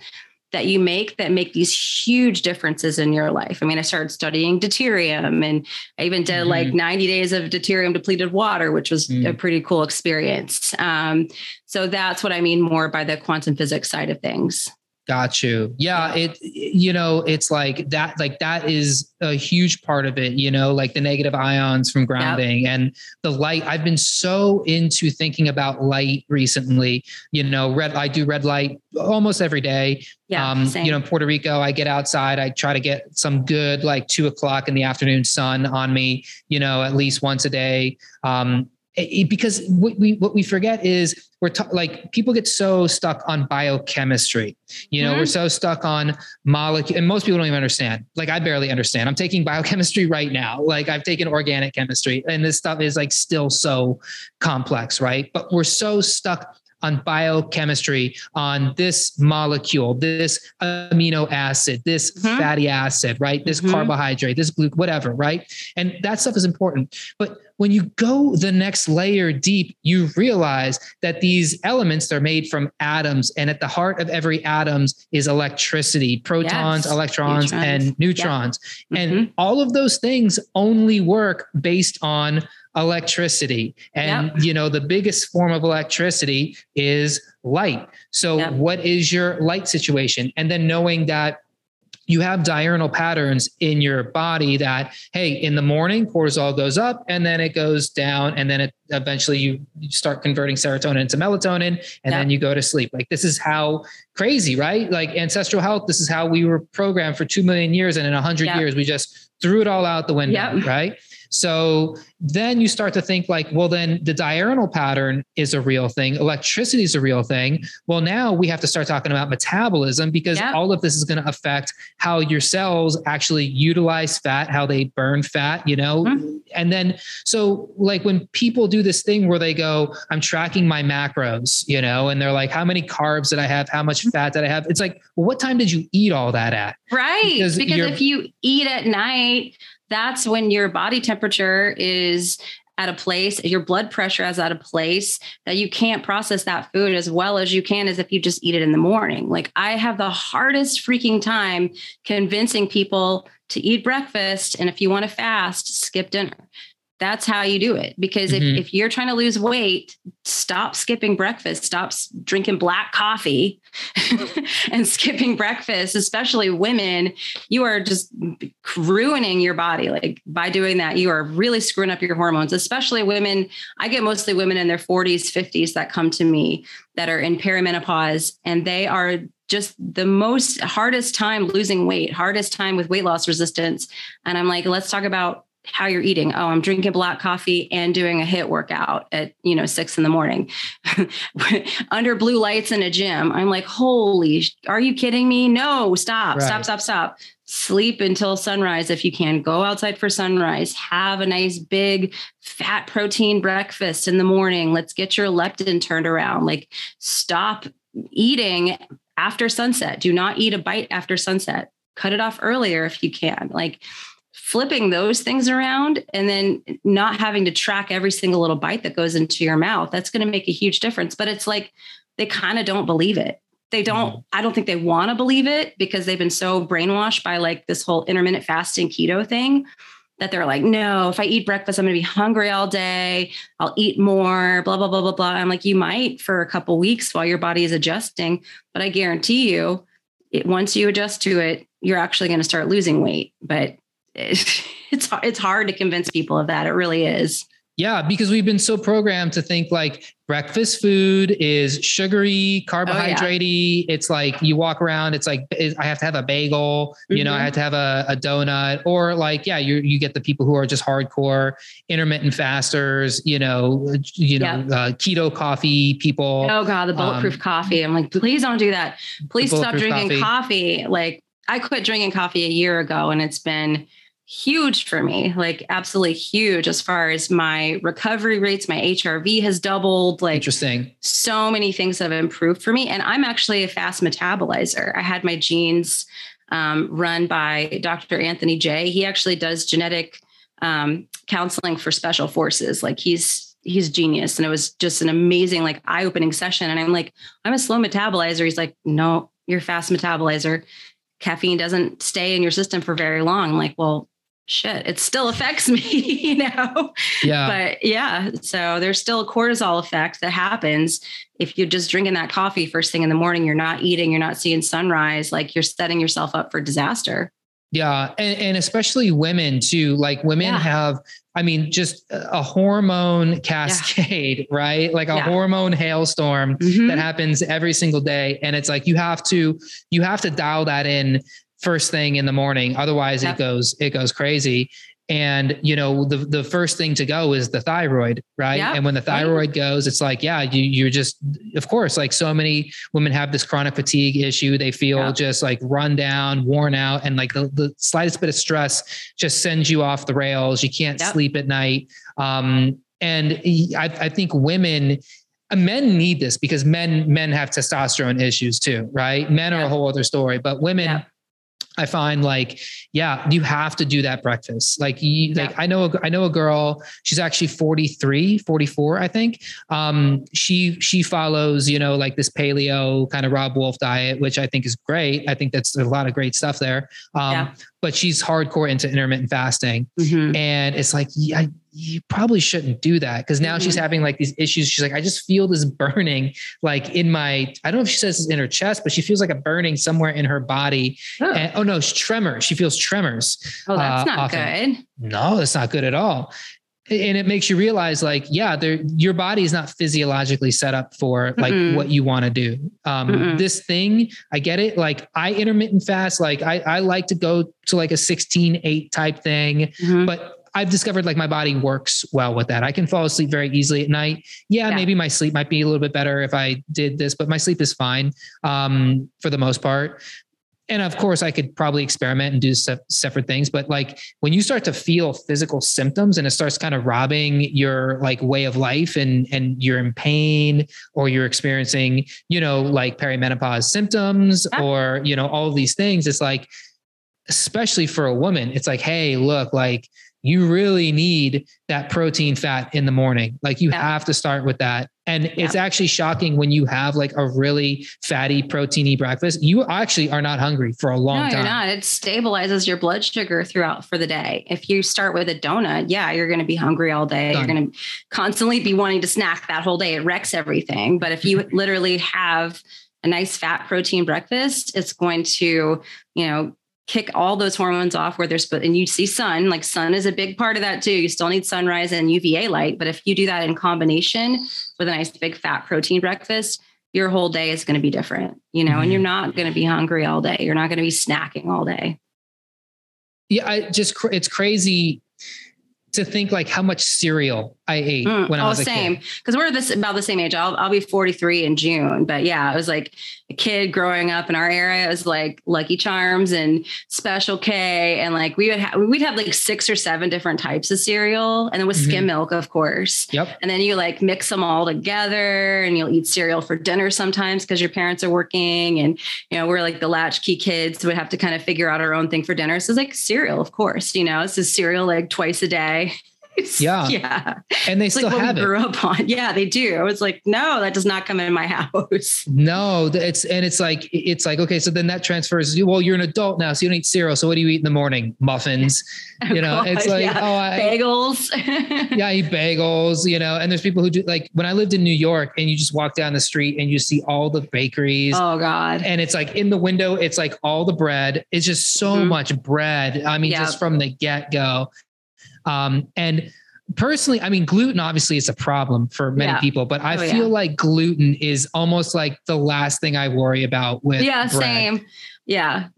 that you make that make these huge differences in your life. I mean, I started studying deuterium and I even did mm-hmm. like 90 days of deuterium depleted water, which was mm-hmm. a pretty cool experience. Um, so that's what I mean more by the quantum physics side of things. Got you. Yeah, it you know, it's like that like that is a huge part of it, you know, like the negative ions from grounding yep. and the light. I've been so into thinking about light recently. You know, red I do red light almost every day. Yeah, um, same. you know, in Puerto Rico, I get outside, I try to get some good like two o'clock in the afternoon sun on me, you know, at least once a day. Um, it, because what we what we forget is we're ta- like people get so stuck on biochemistry. You know, mm-hmm. we're so stuck on molecule, and most people don't even understand. Like I barely understand. I'm taking biochemistry right now. Like I've taken organic chemistry, and this stuff is like still so complex, right? But we're so stuck on biochemistry, on this molecule, this amino acid, this mm-hmm. fatty acid, right? This mm-hmm. carbohydrate, this glucose, whatever, right? And that stuff is important. But when you go the next layer deep, you realize that these elements are made from atoms, and at the heart of every atoms is electricity, protons, yes. electrons, neutrons. and neutrons. Yep. And mm-hmm. all of those things only work based on electricity. And yep. you know, the biggest form of electricity is light. So yep. what is your light situation? And then knowing that you have diurnal patterns in your body that hey in the morning cortisol goes up and then it goes down and then it eventually you, you start converting serotonin into melatonin and then you go to sleep like this is how crazy right like ancestral health this is how we were programmed for 2 million years and in 100 years we just threw it all out the window right so then you start to think like, well, then the diurnal pattern is a real thing. Electricity is a real thing. Well, now we have to start talking about metabolism because all of this is going to affect how your cells actually utilize fat, how they burn fat, you know? Mm-hmm. And then, so like when people do this thing where they go, I'm tracking my macros, you know, and they're like, how many carbs did I have? How much mm-hmm. fat did I have? It's like, well, what time did you eat all that at? Right. Because, because if you eat at night, that's when your body temperature is at a place, your blood pressure is at a place that you can't process that food as well as you can as if you just eat it in the morning. Like I have the hardest freaking time convincing people to eat breakfast. And if you want to fast, skip dinner that's how you do it. Because mm-hmm. if, if you're trying to lose weight, stop skipping breakfast, stop drinking black coffee and skipping breakfast, especially women. You are just ruining your body. Like by doing that, you are really screwing up your hormones, especially women. I get mostly women in their 40s, 50s that come to me that are in perimenopause and they are just the most hardest time losing weight, hardest time with weight loss resistance. And I'm like, let's talk about how you're eating. Oh, I'm drinking black coffee and doing a HIIT workout at, you know, six in the morning under blue lights in a gym. I'm like, holy, are you kidding me? No, stop, right. stop, stop, stop. Sleep until sunrise if you can. Go outside for sunrise. Have a nice big fat protein breakfast in the morning. Let's get your leptin turned around. Like, stop eating after sunset. Do not eat a bite after sunset. Cut it off earlier if you can. Like, flipping those things around and then not having to track every single little bite that goes into your mouth that's going to make a huge difference. But it's like they kind of don't believe it. They don't mm-hmm. i don't think they want to believe it because they've been so brainwashed by like this whole intermittent fasting keto thing that they're like no if i eat breakfast i'm going to be hungry all day. I'll eat more blah blah blah blah blah. I'm like you might for a couple weeks while your body is adjusting but i guarantee you it, once you adjust to it you're actually going to start losing weight. But it's it's hard to convince people of that. It really is. Yeah, because we've been so programmed to think like breakfast food is sugary, carbohydratey. Oh, yeah. It's like you walk around, it's like I have to have a bagel, mm-hmm. you know, I mm-hmm. have to have a, a, donut, or like, yeah, you you get the people who are just hardcore intermittent fasters, you know, you know, uh, keto coffee people. Oh god, the bulletproof um, coffee. I'm like, please don't do that. Please stop drinking coffee. coffee. Like I quit drinking coffee a year ago, and it's been huge for me, like absolutely huge as far as my recovery rates. My HRV has doubled. Like interesting. So many things have improved for me. And I'm actually a fast metabolizer. I had my genes um, run by Dr. Anthony Jay. He actually does genetic um, counseling for special forces. Like he's he's genius. And it was just an amazing, like eye-opening session. And I'm like, I'm a slow metabolizer. He's like, no, you're fast metabolizer caffeine doesn't stay in your system for very long. I'm like, well, shit, it still affects me, you know? Yeah. But yeah, so there's still a cortisol effect that happens if you're just drinking that coffee first thing in the morning, you're not eating, you're not seeing sunrise, like you're setting yourself up for disaster. Yeah. And, and especially women too. Like women yeah. have, I mean, just a hormone cascade, yeah. right? Like a yeah. hormone hailstorm mm-hmm. that happens every single day. And it's like you have to, you have to dial that in first thing in the morning. Otherwise yep. it goes, it goes crazy. And you know, the the first thing to go is the thyroid, right? Yep. And when the thyroid right. goes, it's like, yeah, you you're just of course, like so many women have this chronic fatigue issue. They feel yep. just like run down, worn out, and like the, the slightest bit of stress just sends you off the rails. You can't sleep at night. Um, and I, I think women men need this because men men have testosterone issues too, right? Men are a whole other story, but women. Yeah. I find like, yeah, you have to do that breakfast. Like, you, like I know, a, I know a girl, she's actually 43, 44, I think. Um, she, she follows, you know, like this paleo kind of Robb Wolf diet, which I think is great. I think that's a lot of great stuff there. Um, Yeah. but she's hardcore into intermittent fasting. Mhm. And it's like, yeah, you probably shouldn't do that because now she's Mhm. having like these issues. She's like, I just feel this burning like in my, I don't know if she says it's in her chest, but she feels like a burning somewhere in her body. Oh. And, oh no, it's tremor. She feels tremors. Oh, that's uh, not often. good. No, that's not good at all. And it makes you realize like, yeah, there, your body is not physiologically set up for like Mm-mm. what you want to do. Um, Mm-mm. this thing, I get it. Like I intermittent fast, like I, I like to go to like a 16, eight type thing Mhm. but I've discovered like my body works well with that. I can fall asleep very easily at night. Yeah, Yeah. maybe my sleep might be a little bit better if I did this, but my sleep is fine um, for the most part. And of course, I could probably experiment and do se- separate things. But like when you start to feel physical symptoms and it starts kind of robbing your like way of life and and you're in pain or you're experiencing, you know, like perimenopause symptoms Yeah. or, you know, all these things, it's like, especially for a woman, it's like, hey, look, like you really need that protein fat in the morning. Like you Yeah. have to start with that. And it's actually shocking when you have like a really fatty, proteiny breakfast. You actually are not hungry for a long no, time. you're not. It stabilizes your blood sugar throughout for the day. If you start with a donut, yeah, you're going to be hungry all day. Done. You're going to constantly be wanting to snack that whole day. It wrecks everything. But if you literally have a nice fat protein breakfast, it's going to, you know, kick all those hormones off where there's but and you see sun like sun is a big part of that too. You still need sunrise and uva light but if you do that in combination with a nice big fat protein breakfast your whole day is going to be different you know Mhm. and you're not going to be hungry all day. You're not going to be snacking all day. Yeah, I just it's crazy to think like how much cereal I ate Mm, when I oh, was a same. Because we're this about the same age. I'll I'll be 43 in June. But yeah, it was like a kid growing up in our area. It was like Lucky Charms and Special K, and like we would have we'd have like six or seven different types of cereal, and then with skim Mhm. milk, of course. Yep. And then you like mix them all together, and you'll eat cereal for dinner sometimes because your parents are working, and you know we're like the latchkey kids would have to kind of figure out our own thing for dinner. So it's like cereal, of course. You know, it's a cereal like twice a day. Yeah. yeah. And they It's still like have it. grew up on. Yeah, they do. I was like, no, that does not come in my house. No, it's and it's like it's like okay, so then that transfers. You, well, you're an adult now, so you don't eat cereal. So what do you eat in the morning? Muffins. You know, it's like yeah. oh, I, bagels. yeah, I eat bagels. You know, and there's people who do like when I lived in New York, and you just walk down the street and you see all the bakeries. oh God. And it's like in the window, it's like all the bread. It's just so Mhm. much bread. I mean, Yeah. just from the get go. Um, and personally, I mean, gluten obviously is a problem for many Yeah. people, but I Oh, feel yeah. like gluten is almost like the last thing I worry about with Yeah, bread. same. Yeah.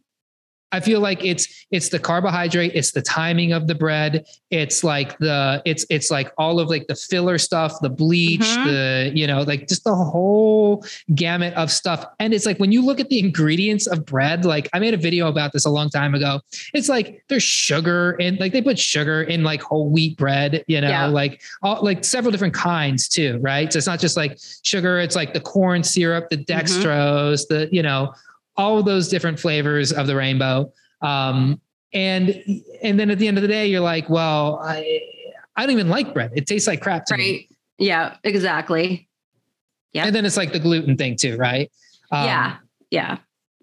I feel like it's it's the carbohydrate, it's the timing of the bread, it's like the it's it's like all of like the filler stuff, the bleach, Mhm. the you know, like just the whole gamut of stuff. And it's like when you look at the ingredients of bread, like I made a video about this a long time ago. It's like there's sugar and like they put sugar in like whole wheat bread, you know, Yeah. like all like several different kinds too, right? So it's not just like sugar, it's like the corn syrup, the dextrose, the you know, all of those different flavors of the rainbow. Um, and and then at the end of the day, you're like, well, I I don't even like bread. It tastes like crap to me. Right. Yeah, exactly. Yeah. And then it's like the gluten thing too, right? Um, yeah. Yeah.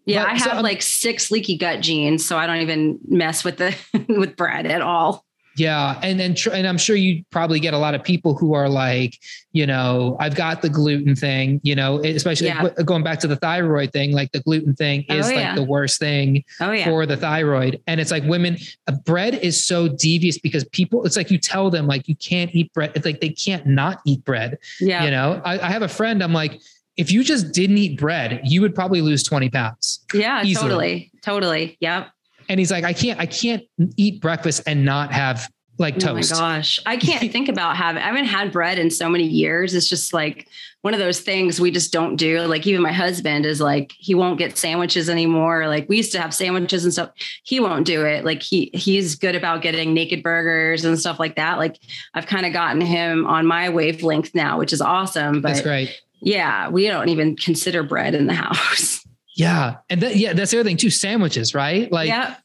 Yeah. but- I have I'm- like six leaky gut genes, so I don't even mess with the with bread at all. Yeah, and and tr- and I'm sure you probably get a lot of people who are like, you know, I've got the gluten thing, you know, especially Yeah. going back to the thyroid thing, like the gluten thing is Oh, like yeah. the worst thing Oh yeah. for the thyroid. And it's like women, uh, bread is so devious because people, it's like you tell them like you can't eat bread. It's like they can't not eat bread. yeah. You know, I, I have a friend. I'm like, if you just didn't eat bread, you would probably lose 20 pounds. yeah, easily. totally. Totally. Yep. And he's like, I can't, I can't eat breakfast and not have like toast. Oh my gosh. I can't think about having I haven't had bread in so many years. It's just like one of those things we just don't do. Like even my husband is like he won't get sandwiches anymore. Like we used to have sandwiches and stuff. He won't do it. Like he he's good about getting naked burgers and stuff like that. Like I've kind of gotten him on my wavelength now, which is awesome. But That's great. Yeah, we don't even consider bread in the house. Yeah. And that, yeah, that's the other thing too. Sandwiches, right? Like yeah.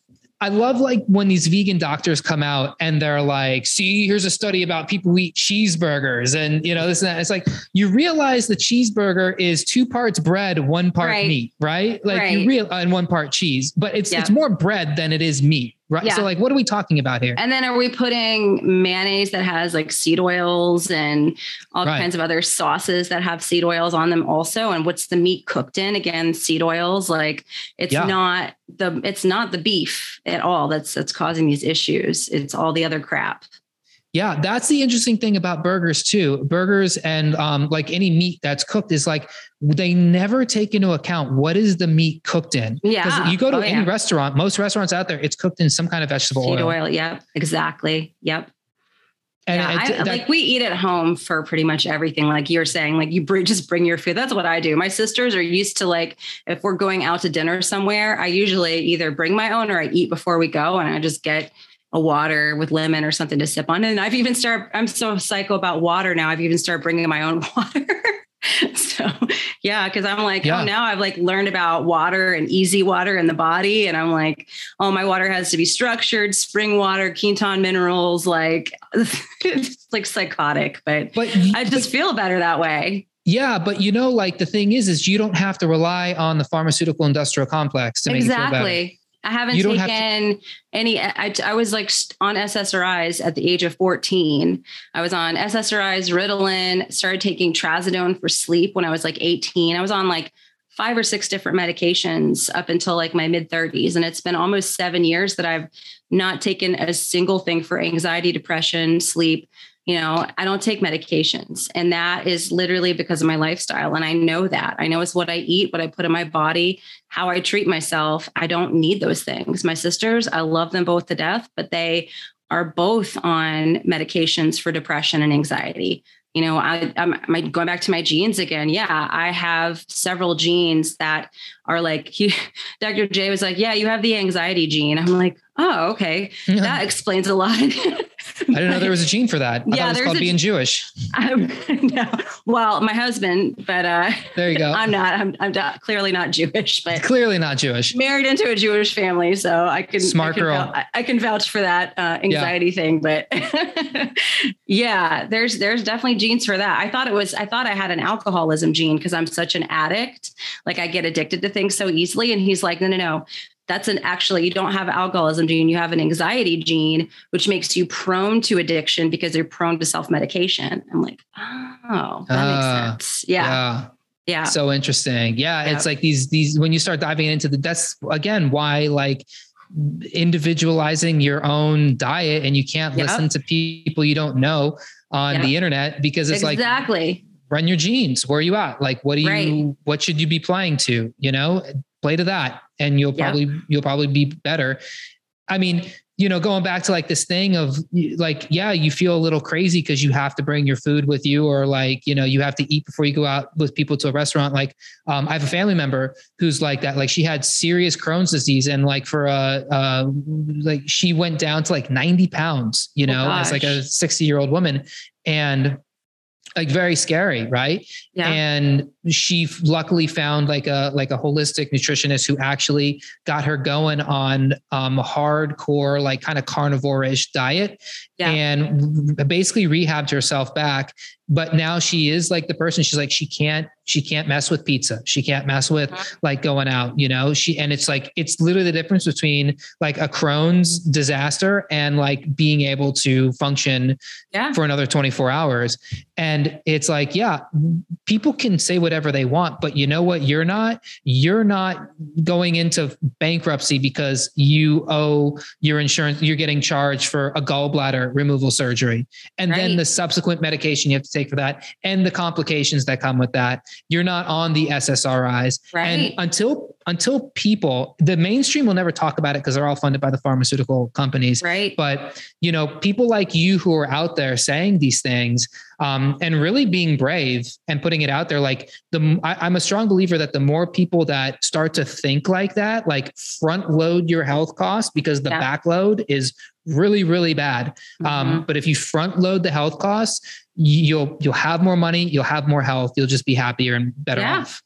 I love like when these vegan doctors come out and they're like, see, here's a study about people who eat cheeseburgers and you know, this and that. It's like you realize the cheeseburger is two parts bread, one part Right. meat, right? Like Right. you real and one part cheese, but it's Yeah. it's more bread than it is meat. Right. Yeah. So like what are we talking about here? And then are we putting mayonnaise that has like seed oils and all Right. kinds of other sauces that have seed oils on them also? And what's the meat cooked in? Again, seed oils. Like it's Yeah. not the it's not the beef at all that's that's causing these issues. It's all the other crap. Yeah, that's the interesting thing about burgers too. Burgers and um, like any meat that's cooked is like they never take into account what is the meat cooked in. Yeah. you go to Oh, any yeah. restaurant, most restaurants out there, it's cooked in some kind of vegetable oil. oil. Yep. Exactly. Yep. And yeah, I, that- like we eat at home for pretty much everything. Like you're saying, like you br- just bring your food. That's what I do. My sisters are used to like if we're going out to dinner somewhere, I usually either bring my own or I eat before we go, and I just get a water with lemon or something to sip on. And I've even started. I'm so psycho about water now. I've even started bringing my own water. so yeah, because I'm like, oh, Yeah. oh, now I've like learned about water and EZ water in the body, and I'm like, oh, my water has to be structured, spring water, Quinton minerals, like it's like psychotic, but but I just feel better that way. yeah, but you know, like the thing is, is you don't have to rely on the pharmaceutical industrial complex to make you feel better. Exactly. I haven't You don't have taken any. I, I was like on SSRIs at the age of 14. I was on SSRIs, Ritalin, started taking trazodone for sleep when I was like 18. I was on like five or six different medications up until like my mid 30s. And it's been almost seven years that I've not taken a single thing for anxiety, depression, sleep. You know, I don't take medications. And that is literally because of my lifestyle. And I know that. I know it's what I eat, what I put in my body, how I treat myself. I don't need those things. My sisters, I love them both to death, but they are both on medications for depression and anxiety. You know, I, I'm my, going back to my genes again. Yeah, I have several genes that are like, he, Dr. Jay was like, Yeah, you have the anxiety gene. I'm like, Oh, okay. That explains a lot. I didn't know there was a gene for that. I Yeah, thought it was called a- being Jewish. Um, no. Well, my husband, but uh, There you go. I'm not. I'm, I'm not, clearly not Jewish, but Clearly not Jewish. married into a Jewish family, so I can Smart I can girl. vou- I, I can vouch for that uh, anxiety thing. But yeah, there's there's definitely genes for that. I thought it was. I thought I had an alcoholism gene because I'm such an addict. Like I get addicted to things so easily. And he's like, no, no, no. That's an actually you don't have alcoholism gene. You have an anxiety gene, which makes you prone to addiction because you're prone to self medication. I'm like, oh, that Ah, makes sense. Yeah, yeah. yeah. So interesting. Yeah, Yeah. It's like these, these, when you start diving into the, that's again, why like individualizing your own diet and you can't Yep. listen to people you don't know on Yep. the internet because it's like, exactly. run your genes. Where are you at? Like, what do you, Right. what should you be playing to, you know, play to that and you'll Yeah. probably, you'll probably be better. I mean, you know, going back to like this thing of like, yeah, you feel a little crazy because you have to bring your food with you, or like, you know, you have to eat before you go out with people to a restaurant. Like, um, I have a family member who's like that. Like, she had serious Crohn's disease, and like for a, uh, like she went down to like ninety pounds, you Oh, know, as like a sixty year old woman, and like very scary, right? Yeah. and she luckily found like a like a holistic nutritionist who actually got her going on um a hardcore like kind of carnivore-ish diet Yeah. and basically rehabbed herself back but now she is like the person she's like she can't she can't mess with pizza she can't mess with Mhm. like going out you know she and it's like it's literally the difference between like a crohn's disaster and like being able to function yeah. for another 24 hours. And it's like, yeah, people can say whatever they want, but you know what? You're not, you're not going into bankruptcy because you owe your insurance, you're getting charged for a gallbladder removal surgery. And then the subsequent medication you have to take for that and the complications that come with that. You're not on the SSRIs. And until until people, the mainstream will never talk about it because they're all funded by the pharmaceutical companies. Right. But, you know, people like you who are out there saying these things um, and really being brave and putting it out there, like the, I, I'm a strong believer that the more people that start to think like that, like front load your health costs because the yeah. back load is really, really bad. Um, mm-hmm. Um, but if you front load the health costs, you'll you'll have more money, you'll have more health, you'll just be happier and better yeah. off.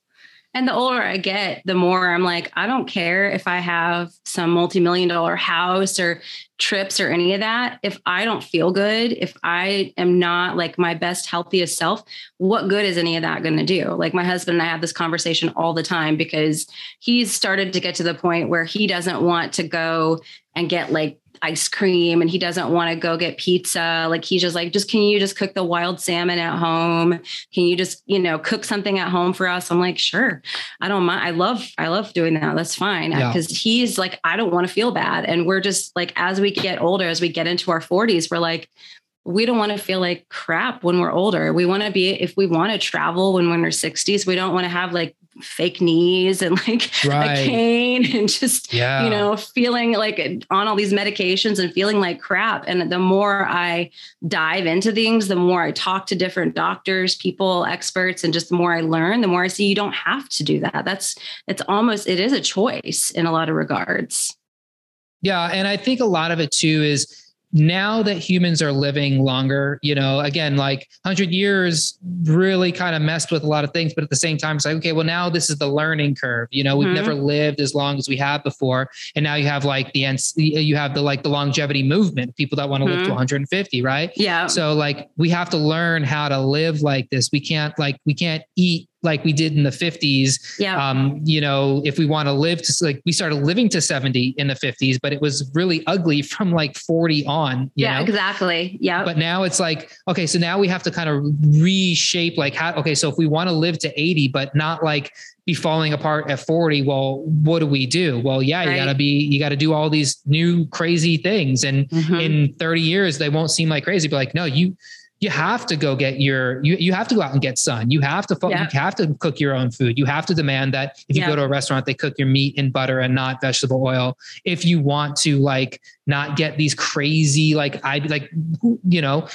And the older I get, the more I'm like, I don't care if I have some multi-million dollar house or trips or any of that. If I don't feel good, if I am not like my best, healthiest self, what good is any of that going to do? Like my husband and I have this conversation all the time because he's started to get to the point where he doesn't want to go and get like ice cream and he doesn't want to go get pizza. Like he's just like, just can you just cook the wild salmon at home? Can you just, you know, cook something at home for us? I'm like, sure. I don't mind. I love, I love doing that. That's fine. Yeah. Cause he's like, I don't want to feel bad. And we're just like, as we get older, as we get into our 40s, we're like, we don't want to feel like crap when we're older. We want to be, if we want to travel when we're in our 60s, we don't want to have like fake knees and like right. a cane and just yeah. you know feeling like on all these medications and feeling like crap and the more i dive into things the more i talk to different doctors people experts and just the more i learn the more i see you don't have to do that that's it's almost it is a choice in a lot of regards yeah and i think a lot of it too is now that humans are living longer, you know, again, like 100 years really kind of messed with a lot of things, but at the same time, it's like, okay, well, now this is the learning curve. You know, we've mm-hmm. never lived as long as we have before. And now you have like the, you have the like the longevity movement, people that want to mm-hmm. live to 150, right? Yeah. So like we have to learn how to live like this. We can't like, we can't eat like we did in the 50s. Yeah. Um, you know, if we want to live to like we started living to 70 in the 50s, but it was really ugly from like 40 on. yeah, know? exactly. Yeah. But now it's like, okay, so now we have to kind of reshape like how okay, so if we want to live to 80, but not like be falling apart at 40 well what do we do well yeah right. you got to be you got to do all these new crazy things and mm-hmm. in 30 years they won't seem like crazy but like no you you have to go get your you, you have to go out and get sun you have to yeah. you have to cook your own food you have to demand that if you yeah. go to a restaurant they cook your meat in butter and not vegetable oil if you want to like not get these crazy like i like you know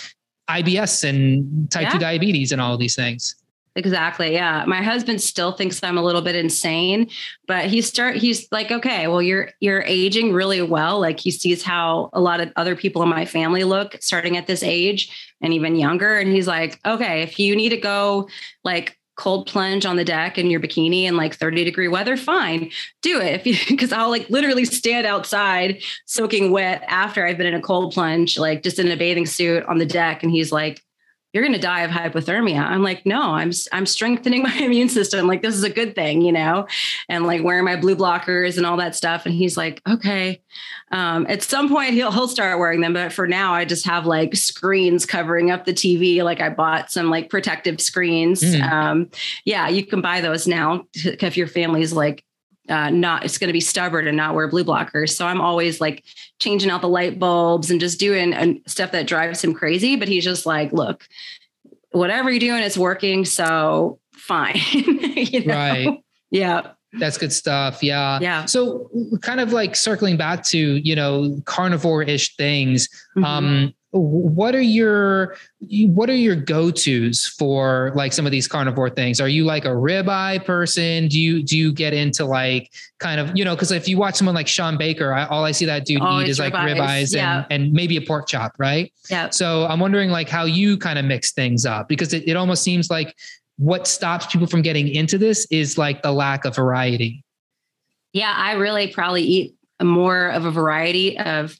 ibs and type yeah. 2 diabetes and all these things Exactly. Yeah. My husband still thinks I'm a little bit insane, but he start he's like, okay, well, you're you're aging really well. Like he sees how a lot of other people in my family look starting at this age and even younger. And he's like, okay, if you need to go like cold plunge on the deck in your bikini in like 30 degree weather, fine, do it. If you because I'll like literally stand outside soaking wet after I've been in a cold plunge, like just in a bathing suit on the deck. And he's like, you're going to die of hypothermia. I'm like, no, I'm I'm strengthening my immune system. Like this is a good thing, you know, and like wearing my blue blockers and all that stuff. And he's like, okay. Um, at some point he'll he'll start wearing them, but for now I just have like screens covering up the TV. Like I bought some like protective screens. Mm. Um, yeah, you can buy those now if your family's like uh, not it's going to be stubborn and not wear blue blockers. So I'm always like changing out the light bulbs and just doing uh, stuff that drives him crazy. But he's just like, look, whatever you're doing, it's working. So fine. you know? Right. Yeah. That's good stuff. Yeah. Yeah. So kind of like circling back to, you know, carnivore-ish things. Mm-hmm. Um, what are your what are your go-to's for like some of these carnivore things? Are you like a ribeye person? Do you do you get into like kind of you know because if you watch someone like Shawn Baker I, all I see that dude Always eat is like ribeyes, ribeyes yeah. and, and maybe a pork chop right? Yeah so I'm wondering like how you kind of mix things up because it, it almost seems like what stops people from getting into this is like the lack of variety. Yeah I really probably eat more of a variety of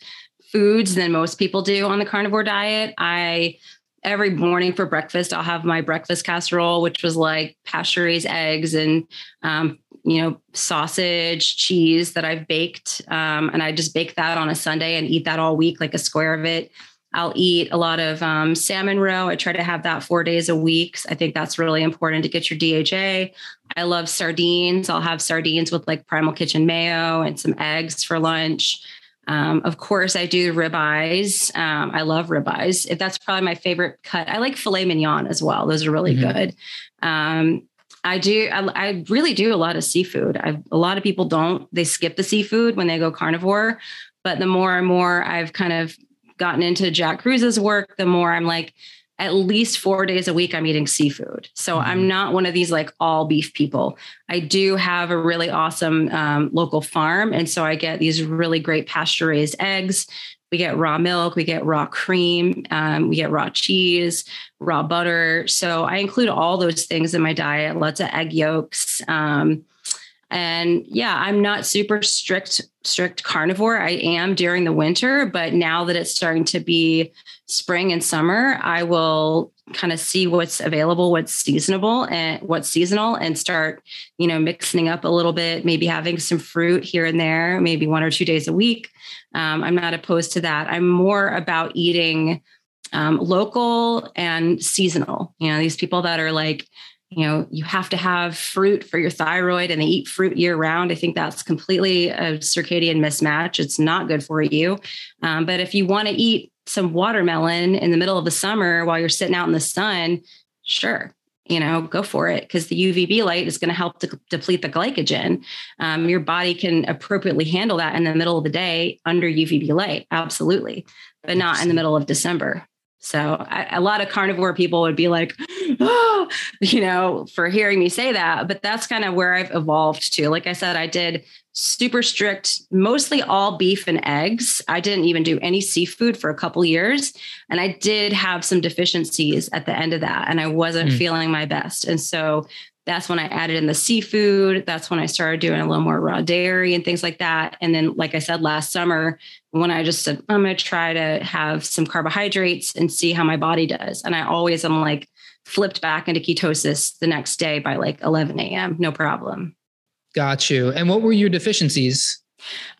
foods than most people do on the carnivore diet. I every morning for breakfast I'll have my breakfast casserole, which was like pasture raised eggs and um, you know sausage, cheese that I've baked, um, and I just bake that on a Sunday and eat that all week, like a square of it. I'll eat a lot of um, salmon roe. I try to have that four days a week. I think that's really important to get your DHA. I love sardines. I'll have sardines with like Primal Kitchen mayo and some eggs for lunch. Um, of course, I do ribeyes. Um, I love ribeyes. That's probably my favorite cut. I like filet mignon as well. Those are really mm-hmm. good. Um, I do. I, I, really do a lot of seafood. A lot of people don't. They skip the seafood when they go carnivore. But the more and more I've kind of gotten into Jack Kruse's work, the more I'm like, at least four days a week, I'm eating seafood. So mm-hmm. I'm not one of these like all beef people. I do have a really awesome um, local farm. And so I get these really great pasture raised eggs. We get raw milk, we get raw cream, um, we get raw cheese, raw butter. So I include all those things in my diet, lots of egg yolks. Um, and yeah, I'm not super strict strict carnivore. I am during the winter, but now that it's starting to be spring and summer, I will kind of see what's available, what's seasonable and what's seasonal and start, you know, mixing up a little bit, maybe having some fruit here and there, maybe one or two days a week. Um, I'm not opposed to that. I'm more about eating um, local and seasonal. You know, these people that are like, you know, you have to have fruit for your thyroid and they eat fruit year round. I think that's completely a circadian mismatch. It's not good for you. Um, but if you want to eat some watermelon in the middle of the summer while you're sitting out in the sun, sure, you know, go for it because the UVB light is going to help to deplete the glycogen. Um, your body can appropriately handle that in the middle of the day under UVB light, absolutely, but not in the middle of December. So I, a lot of carnivore people would be like, oh, you know, for hearing me say that. But that's kind of where I've evolved to. Like I said, I did super strict, mostly all beef and eggs. I didn't even do any seafood for a couple years. And I did have some deficiencies at the end of that. And I wasn't mm. feeling my best. And so that's when I added in the seafood. That's when I started doing a little more raw dairy and things like that. And then, like I said, last summer, when I just said, I'm going to try to have some carbohydrates and see how my body does. And I always am like flipped back into ketosis the next day by like 11 a.m. No problem. Got you. And what were your deficiencies?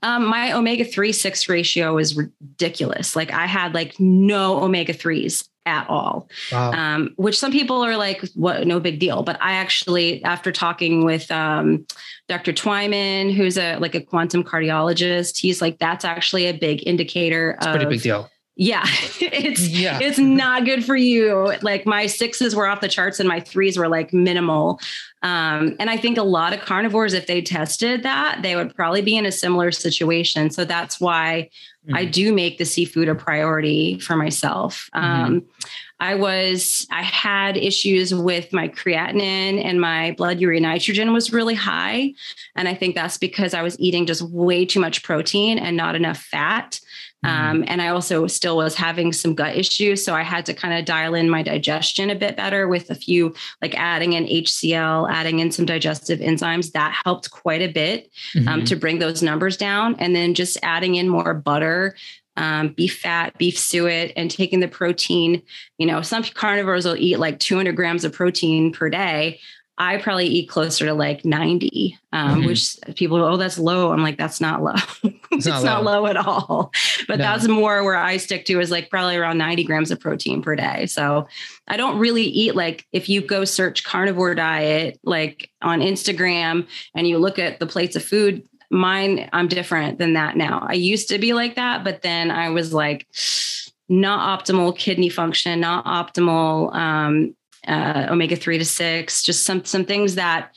Um, my omega 3 6 ratio was ridiculous. Like I had like no omega 3s at all. Wow. Um, which some people are like, what, no big deal. But I actually, after talking with um, Dr. Twyman, who's a like a quantum cardiologist, he's like, that's actually a big indicator it's of pretty big deal yeah it's yeah. it's not good for you like my sixes were off the charts and my threes were like minimal um, and i think a lot of carnivores if they tested that they would probably be in a similar situation so that's why mm-hmm. i do make the seafood a priority for myself mm-hmm. um, i was i had issues with my creatinine and my blood urea nitrogen was really high and i think that's because i was eating just way too much protein and not enough fat Mm-hmm. Um, and I also still was having some gut issues. So I had to kind of dial in my digestion a bit better with a few, like adding in HCl, adding in some digestive enzymes. That helped quite a bit um, mm-hmm. to bring those numbers down. And then just adding in more butter. Um, beef fat, beef suet, and taking the protein. You know, some carnivores will eat like 200 grams of protein per day. I probably eat closer to like 90, um, mm-hmm. which people, oh, that's low. I'm like, that's not low. it's, not, not low. at all. But no. that's more where I stick to is like probably around 90 grams of protein per day. So I don't really eat like if you go search carnivore diet, like on Instagram and you look at the plates of food, mine, I'm different than that now. I used to be like that, but then I was like, not optimal kidney function, not optimal um, uh, omega three to six, just some some things that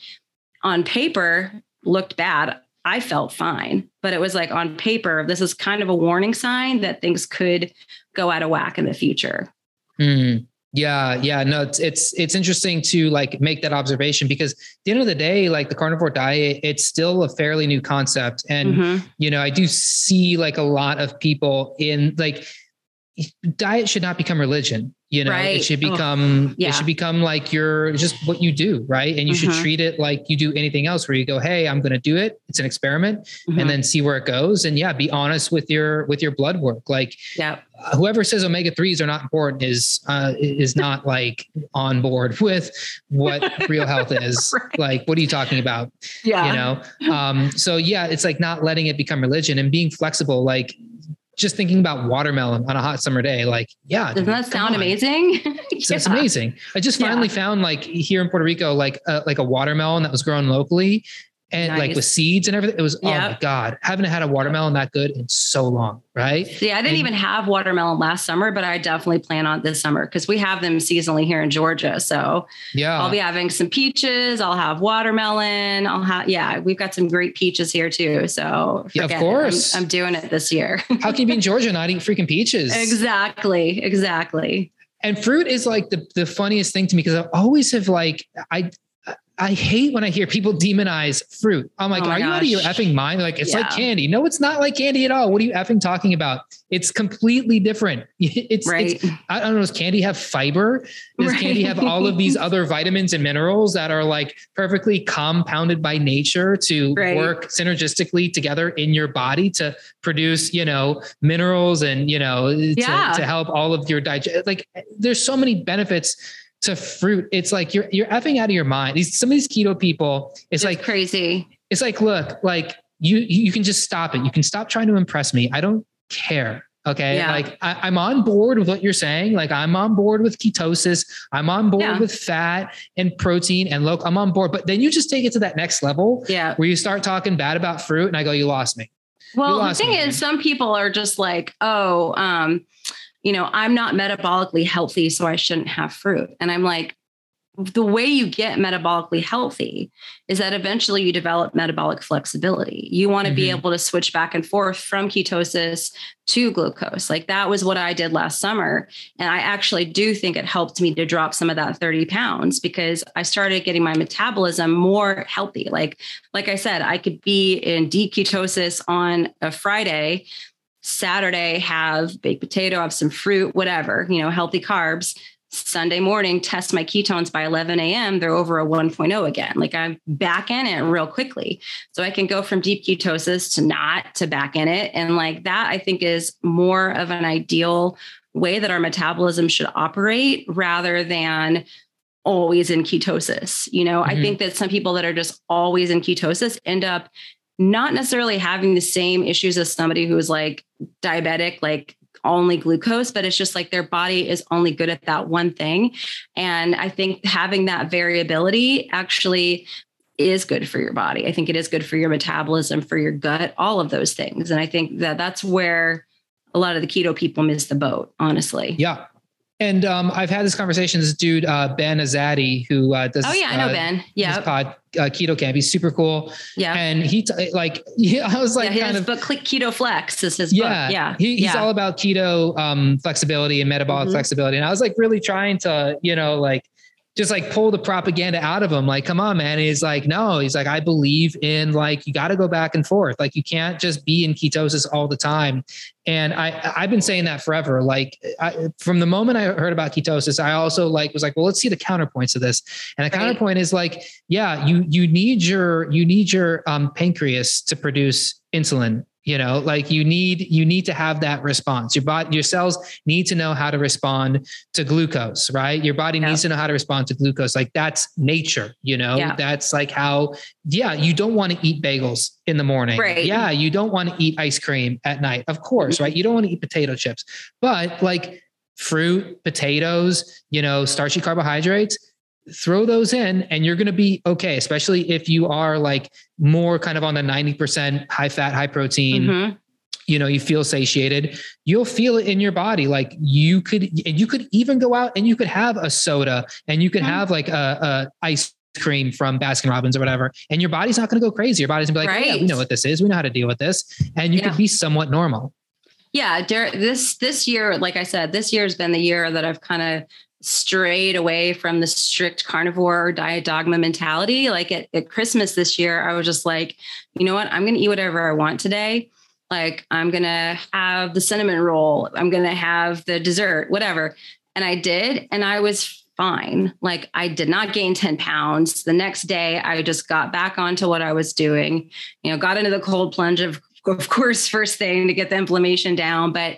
on paper looked bad. I felt fine, but it was like on paper, this is kind of a warning sign that things could go out of whack in the future. Mm, yeah, yeah, no, it's it's it's interesting to like make that observation because at the end of the day, like the carnivore diet, it's still a fairly new concept, and mm-hmm. you know, I do see like a lot of people in like diet should not become religion you know? Right. it should become oh, yeah. it should become like your just what you do right? And you mm-hmm. should treat it like you do anything else where you go hey i'm going to do it. It's an experiment mm-hmm. and then see where it goes. And yeah be honest with your with your blood work. Like yeah whoever says omega 3s are not important is uh is not like on board with what real health is. Right. like what are you talking about? Yeah. you know? Um so yeah it's like not letting it become religion and being flexible. Like just thinking about watermelon on a hot summer day, like, yeah. Doesn't that sound amazing? yeah. It's amazing. I just finally yeah. found like here in Puerto Rico, like, uh, like a watermelon that was grown locally and Nice. like with seeds and everything. It was, oh my God, haven't had a watermelon that good in so long. Right. Yeah, I didn't And- even have watermelon last summer, but I definitely plan on this summer because we have them seasonally here in Georgia. So Yeah. I'll be having some peaches. I'll have watermelon. I'll have yeah, we've got some great peaches here too. So Yeah, of it. I'm- course. I'm, doing it this year. How can you be in Georgia and not eat freaking peaches? exactly, exactly. And fruit is like the, the funniest thing to me because I always have like, I, I hate when I hear people demonize fruit. I'm like, Oh are you out of your gosh. effing mind? They're like, it's like candy. No, it's not like candy at all. What are you effing talking about? It's completely different. It's, Right. it's I don't know. Does candy have fiber? Does candy have all of these other vitamins and minerals that are like perfectly compounded by nature to Right. work synergistically together in your body to produce, you know, minerals and, you know, Yeah. to, to help all of your digest. Like there's so many benefits to fruit. It's like you're, you're effing out of your mind. These, some of these keto people, it's It's like, crazy. it's like, look, like you, you can just stop it. You can stop trying to impress me. I don't care. Okay. Yeah. Like I, I'm on board with what you're saying. Like I'm on board with ketosis. I'm on board Yeah. with fat and protein and low. I'm on board. But then you just take it to that next level Yeah. where you start talking bad about fruit and I go, you lost me. Well, the thing me. is, some people are just like, oh, um, you know, I'm not metabolically healthy, so I shouldn't have fruit. And I'm like, the way you get metabolically healthy is that eventually you develop metabolic flexibility. You want to be Mhm. able to switch back and forth from ketosis to glucose. Like that was what I did last summer. And I actually do think it helped me to drop some of that 30 pounds because I started getting my metabolism more healthy. Like, like I said, I could be in deep ketosis on a Friday, Saturday, have baked potato, have some fruit, whatever, you know, healthy carbs. Sunday morning, test my ketones by 11 a.m. They're over a 1.0 again. Like I'm back in it real quickly. So I can go from deep ketosis to not to back in it. And like that, I think is more of an ideal way that our metabolism should operate rather than always in ketosis. You know, I Mhm. think that some people that are just always in ketosis end up not necessarily having the same issues as somebody who is like diabetic, like only glucose, but it's just like their body is only good at that one thing. And I think having that variability actually is good for your body. I think it is good for your metabolism, for your gut, all of those things. And I think that that's where a lot of the keto people miss the boat, honestly. Yeah. And um, I've had this conversation. This dude, uh, Ben Azadi, who uh, does Oh yeah, I know uh, Ben. Yeah, pod, uh, Keto Camp. He's super cool. yeah. And he t- like, yeah, I was like, yeah, kind his of, book Click Keto Flex is his yeah, book. Yeah, He, he's yeah. all about keto um, flexibility and metabolic Mhm. flexibility. And I was like really trying to, you know, like just like pull the propaganda out of him. Like, come on, man. And he's like, no, he's like, I believe in like, you got to go back and forth. Like you can't just be in ketosis all the time. And I, I've been saying that forever. Like I, from the moment I heard about ketosis, I also like was like, well, let's see the counterpoints of this. And the Right. counterpoint is like, yeah, you you need your you need your um, pancreas to produce insulin. You know, like you need you need to have that response. Your body, your cells need to know how to respond to glucose, right? Your body Yeah. needs to know how to respond to glucose. Like that's nature. You know, Yeah. that's like how. Yeah, you don't want to eat bagels in the morning. Right. Yeah, you don't want to eat ice cream at night. Of course, right? You don't want to eat potato chips, but like fruit, potatoes, you know, starchy carbohydrates, throw those in and you're going to be okay, especially if you are like more kind of on the 90% high fat, high protein, Mhm. you know, you feel satiated, you'll feel it in your body. Like you could, and you could even go out and you could have a soda and you could Mhm. have like a, a ice cream from Baskin Robbins or whatever. And your body's not going to go crazy. Your body's gonna be like, oh, yeah, we know what this is. We know how to deal with this. And you Yeah. could be somewhat normal. Yeah, this this year, like I said, this year has been the year that I've kind of strayed away from the strict carnivore diet dogma mentality. Like at, at Christmas this year, I was just like, you know what? I'm going to eat whatever I want today. Like I'm going to have the cinnamon roll. I'm going to have the dessert, whatever. And I did. And I was fine. Like I did not gain 10 pounds. The next day, I just got back onto what I was doing, you know, got into the cold plunge of, of course, first thing to get the inflammation down. But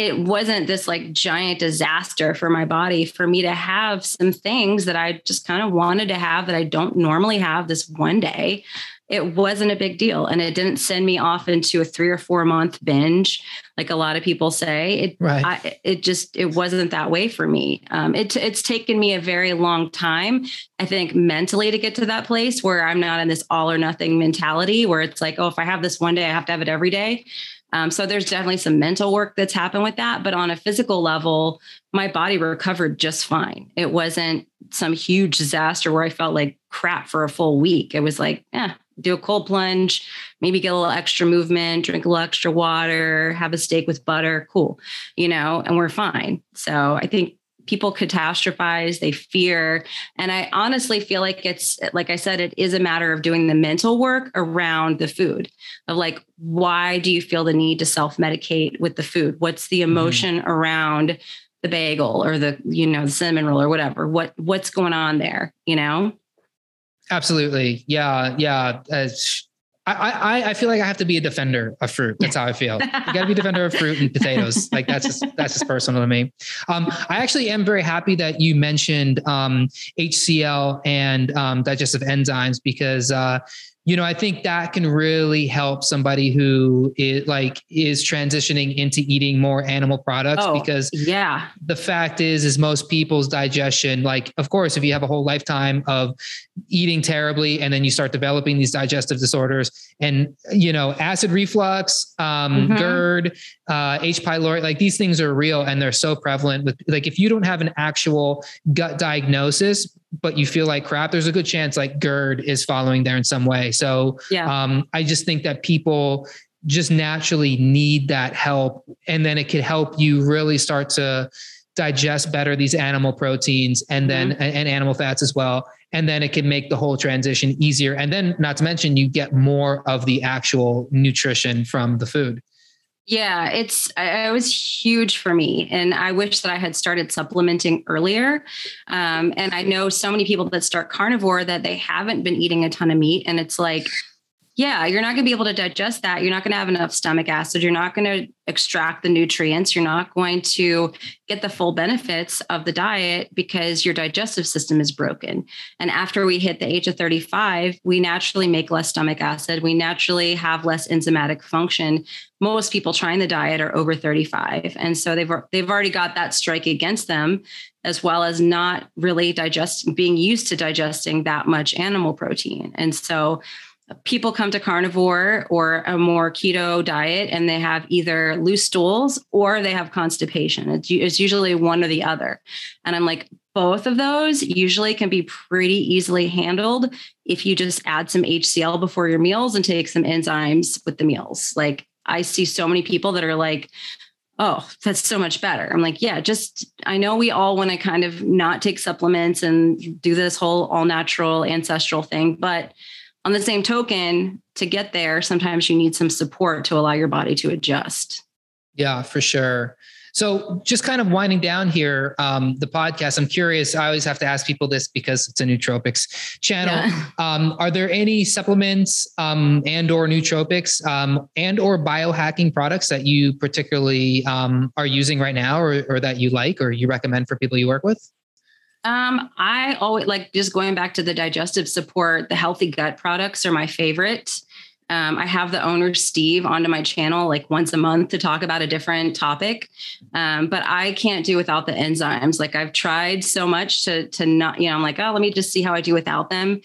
it wasn't this like giant disaster for my body for me to have some things that I just kind of wanted to have that I don't normally have this one day. it wasn't a big deal and it didn't send me off into a three or four month binge like a lot of people say it right. I, it just it wasn't that way for me um, it, it's taken me a very long time i think mentally to get to that place where i'm not in this all or nothing mentality where it's like oh if i have this one day i have to have it every day um, so there's definitely some mental work that's happened with that but on a physical level my body recovered just fine it wasn't some huge disaster where i felt like crap for a full week it was like yeah do a cold plunge, maybe get a little extra movement, drink a little extra water, have a steak with butter, cool, you know, and we're fine. So I think people catastrophize, they fear. And I honestly feel like it's, like I said, it is a matter of doing the mental work around the food of like, why do you feel the need to self medicate with the food? What's the mm-hmm. emotion mm-hmm. around the bagel or the, you know, the cinnamon roll or whatever? What, what's going on there, you know? Absolutely. Yeah. Yeah. Uh, I, I, I feel like I have to be a defender of fruit. That's how I feel. you got to be a defender of fruit and potatoes. Like that's just that's just personal to me. Um, I actually am very happy that you mentioned um, HCl and um, digestive enzymes because uh, you know, I think that can really help somebody who is like is transitioning into eating more animal products oh, because yeah, the fact is, is most people's digestion, like, of course, if you have a whole lifetime of eating terribly and then you start developing these digestive disorders and, you know, acid reflux, um, mm-hmm. GERD, uh, H. pylori, like these things are real and they're so prevalent with like, if you don't have an actual gut diagnosis, but you feel like crap, there's a good chance like GERD is following there in some way. So yeah. um, I just think that people just naturally need that help. And then it could help you really start to digest better these animal proteins and then mm-hmm. and, and animal fats as well. And then it can make the whole transition easier. And then not to mention you get more of the actual nutrition from the food. Yeah, it's it was huge for me, and I wish that I had started supplementing earlier. Um, and I know so many people that start carnivore that they haven't been eating a ton of meat, and it's like yeah, you're not going to be able to digest that. You're not going to have enough stomach acid. You're not going to extract the nutrients. You're not going to get the full benefits of the diet because your digestive system is broken. And after we hit the age of 35, we naturally make less stomach acid. We naturally have less enzymatic function. Most people trying the diet are over 35. And so they've, they've already got that strike against them, as well as not really digest being used to digesting that much animal protein. And so people come to carnivore or a more keto diet and they have either loose stools or they have constipation. It's, it's usually one or the other. And I'm like, both of those usually can be pretty easily handled if you just add some HCl before your meals and take some enzymes with the meals. Like I see so many people that are like, oh, that's so much better. I'm like, yeah, just I know we all want to kind of not take supplements and do this whole all natural ancestral thing, but on the same token, to get there, sometimes you need some support to allow your body to adjust. Yeah, for sure. So, just kind of winding down here, um, the podcast. I'm curious. I always have to ask people this because it's a nootropics channel. Yeah. Um, are there any supplements um, and or nootropics um, and or biohacking products that you particularly um, are using right now, or, or that you like, or you recommend for people you work with? Um, I always like just going back to the digestive support, the healthy gut products are my favorite. Um, I have the owner Steve onto my channel like once a month to talk about a different topic, um, but I can't do without the enzymes. Like I've tried so much to to not, you know, I'm like, oh, let me just see how I do without them.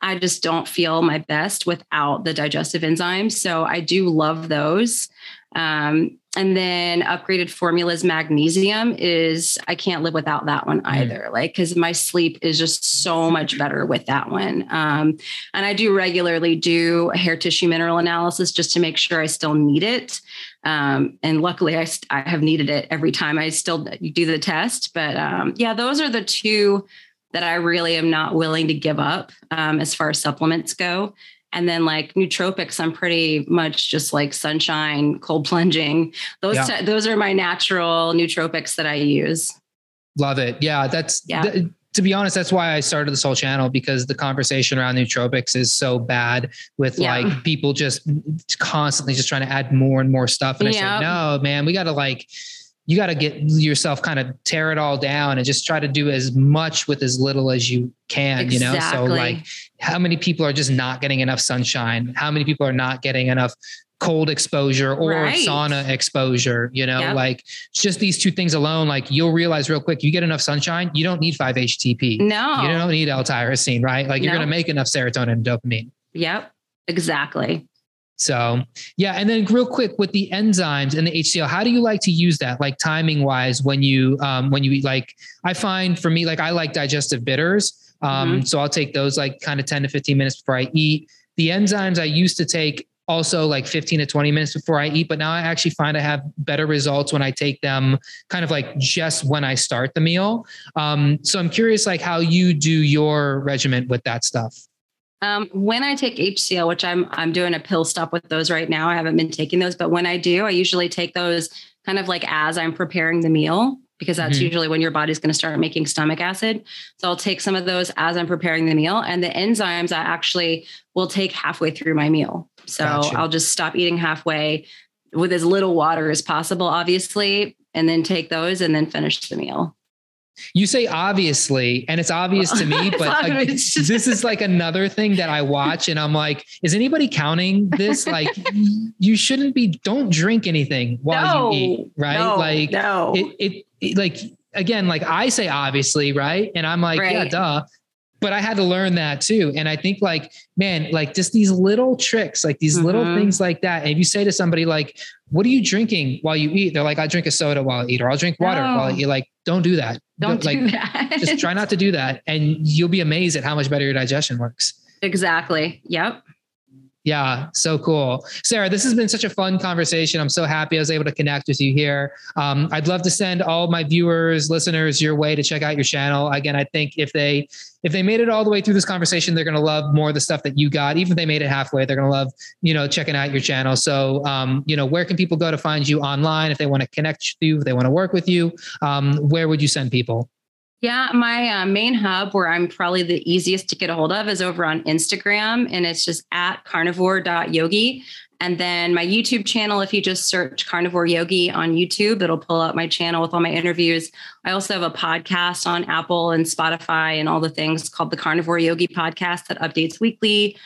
I just don't feel my best without the digestive enzymes. So I do love those. Um, and then upgraded formulas magnesium is I can't live without that one either. Mm. Like because my sleep is just so much better with that one. Um, and I do regularly do a hair tissue mineral analysis just to make sure I still need it. Um, and luckily, I I have needed it every time I still do the test. But um, yeah, those are the two that I really am not willing to give up um, as far as supplements go. And then like nootropics, I'm pretty much just like sunshine, cold plunging. Those yeah. t- those are my natural nootropics that I use. Love it. Yeah, that's yeah. Th- to be honest, that's why I started this whole channel because the conversation around nootropics is so bad with yeah. like people just constantly just trying to add more and more stuff. And I said, no, man, we got to like you got to get yourself kind of tear it all down and just try to do as much with as little as you can, exactly. you know? So like how many people are just not getting enough sunshine? How many people are not getting enough cold exposure or right. sauna exposure, you know, yep. like just these two things alone, like you'll realize real quick, you get enough sunshine, you don't need 5-HTP. No. You don't need L-tyrosine, right? Like you're going to make enough serotonin and dopamine. Yep. Exactly. So yeah, and then real quick with the enzymes and the HCl, how do you like to use that? Like timing wise, when you um, when you eat, like I find for me, like I like digestive bitters. Um, mm-hmm. so I'll take those like kind of 10 to 15 minutes before I eat. The enzymes I used to take also like 15 to 20 minutes before I eat, but now I actually find I have better results when I take them kind of like just when I start the meal. Um, so I'm curious like how you do your regimen with that stuff. Um, when I take HCl, which I'm I'm doing a pill stop with those right now. I haven't been taking those, but when I do, I usually take those kind of like as I'm preparing the meal because that's mm-hmm. usually when your body's going to start making stomach acid. So I'll take some of those as I'm preparing the meal, and the enzymes I actually will take halfway through my meal. So gotcha. I'll just stop eating halfway with as little water as possible, obviously, and then take those and then finish the meal. You say obviously, and it's obvious to me, but this is like another thing that I watch and I'm like, is anybody counting this? Like, you shouldn't be, don't drink anything while no, you eat, right? No, like, no. It, it, it, like, again, like I say obviously, right? And I'm like, right. yeah, duh but I had to learn that too. And I think like, man, like just these little tricks, like these mm-hmm. little things like that. And if you say to somebody like, what are you drinking while you eat? They're like, I drink a soda while I eat, or I'll drink water no. while I eat. Like, don't do that. Don't, do like, that. just try not to do that. And you'll be amazed at how much better your digestion works. Exactly. Yep. Yeah, so cool. Sarah, this has been such a fun conversation. I'm so happy I was able to connect with you here. Um, I'd love to send all my viewers, listeners your way to check out your channel. Again, I think if they if they made it all the way through this conversation, they're going to love more of the stuff that you got. Even if they made it halfway, they're going to love, you know, checking out your channel. So, um, you know, where can people go to find you online if they want to connect with you, if they want to work with you? Um, where would you send people? Yeah, my uh, main hub where I'm probably the easiest to get a hold of is over on Instagram, and it's just at carnivore.yogi. And then my YouTube channel, if you just search Carnivore Yogi on YouTube, it'll pull up my channel with all my interviews. I also have a podcast on Apple and Spotify and all the things called the Carnivore Yogi podcast that updates weekly.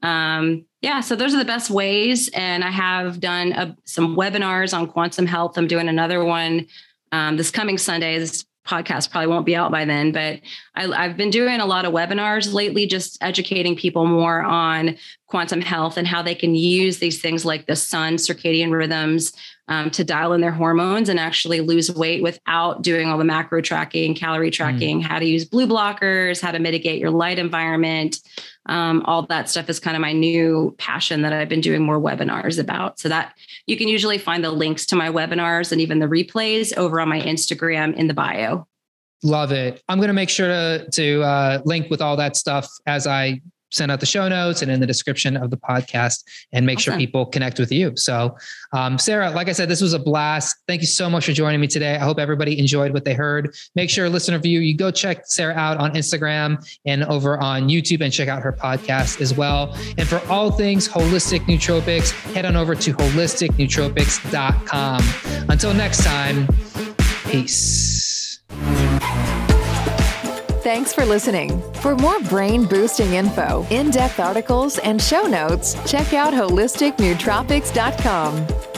Um, yeah, so those are the best ways. And I have done a, some webinars on quantum health. I'm doing another one um, this coming Sunday. This podcast probably won't be out by then, but I, have been doing a lot of webinars lately, just educating people more on quantum health and how they can use these things like the sun circadian rhythms um, to dial in their hormones and actually lose weight without doing all the macro tracking, calorie mm. tracking, mm. how to use blue blockers, how to mitigate your light environment. Um, all that stuff is kind of my new passion that I've been doing more webinars about. So that you can usually find the links to my webinars and even the replays over on my Instagram in the bio. Love it. I'm going to make sure to, to uh, link with all that stuff as I send out the show notes and in the description of the podcast and make awesome. sure people connect with you. So, um, Sarah, like I said, this was a blast. Thank you so much for joining me today. I hope everybody enjoyed what they heard. Make sure, listener view, you go check Sarah out on Instagram and over on YouTube and check out her podcast as well. And for all things holistic nootropics, head on over to holisticnootropics.com. Until next time, peace. Thanks for listening. For more brain boosting info, in depth articles, and show notes, check out holisticnootropics.com.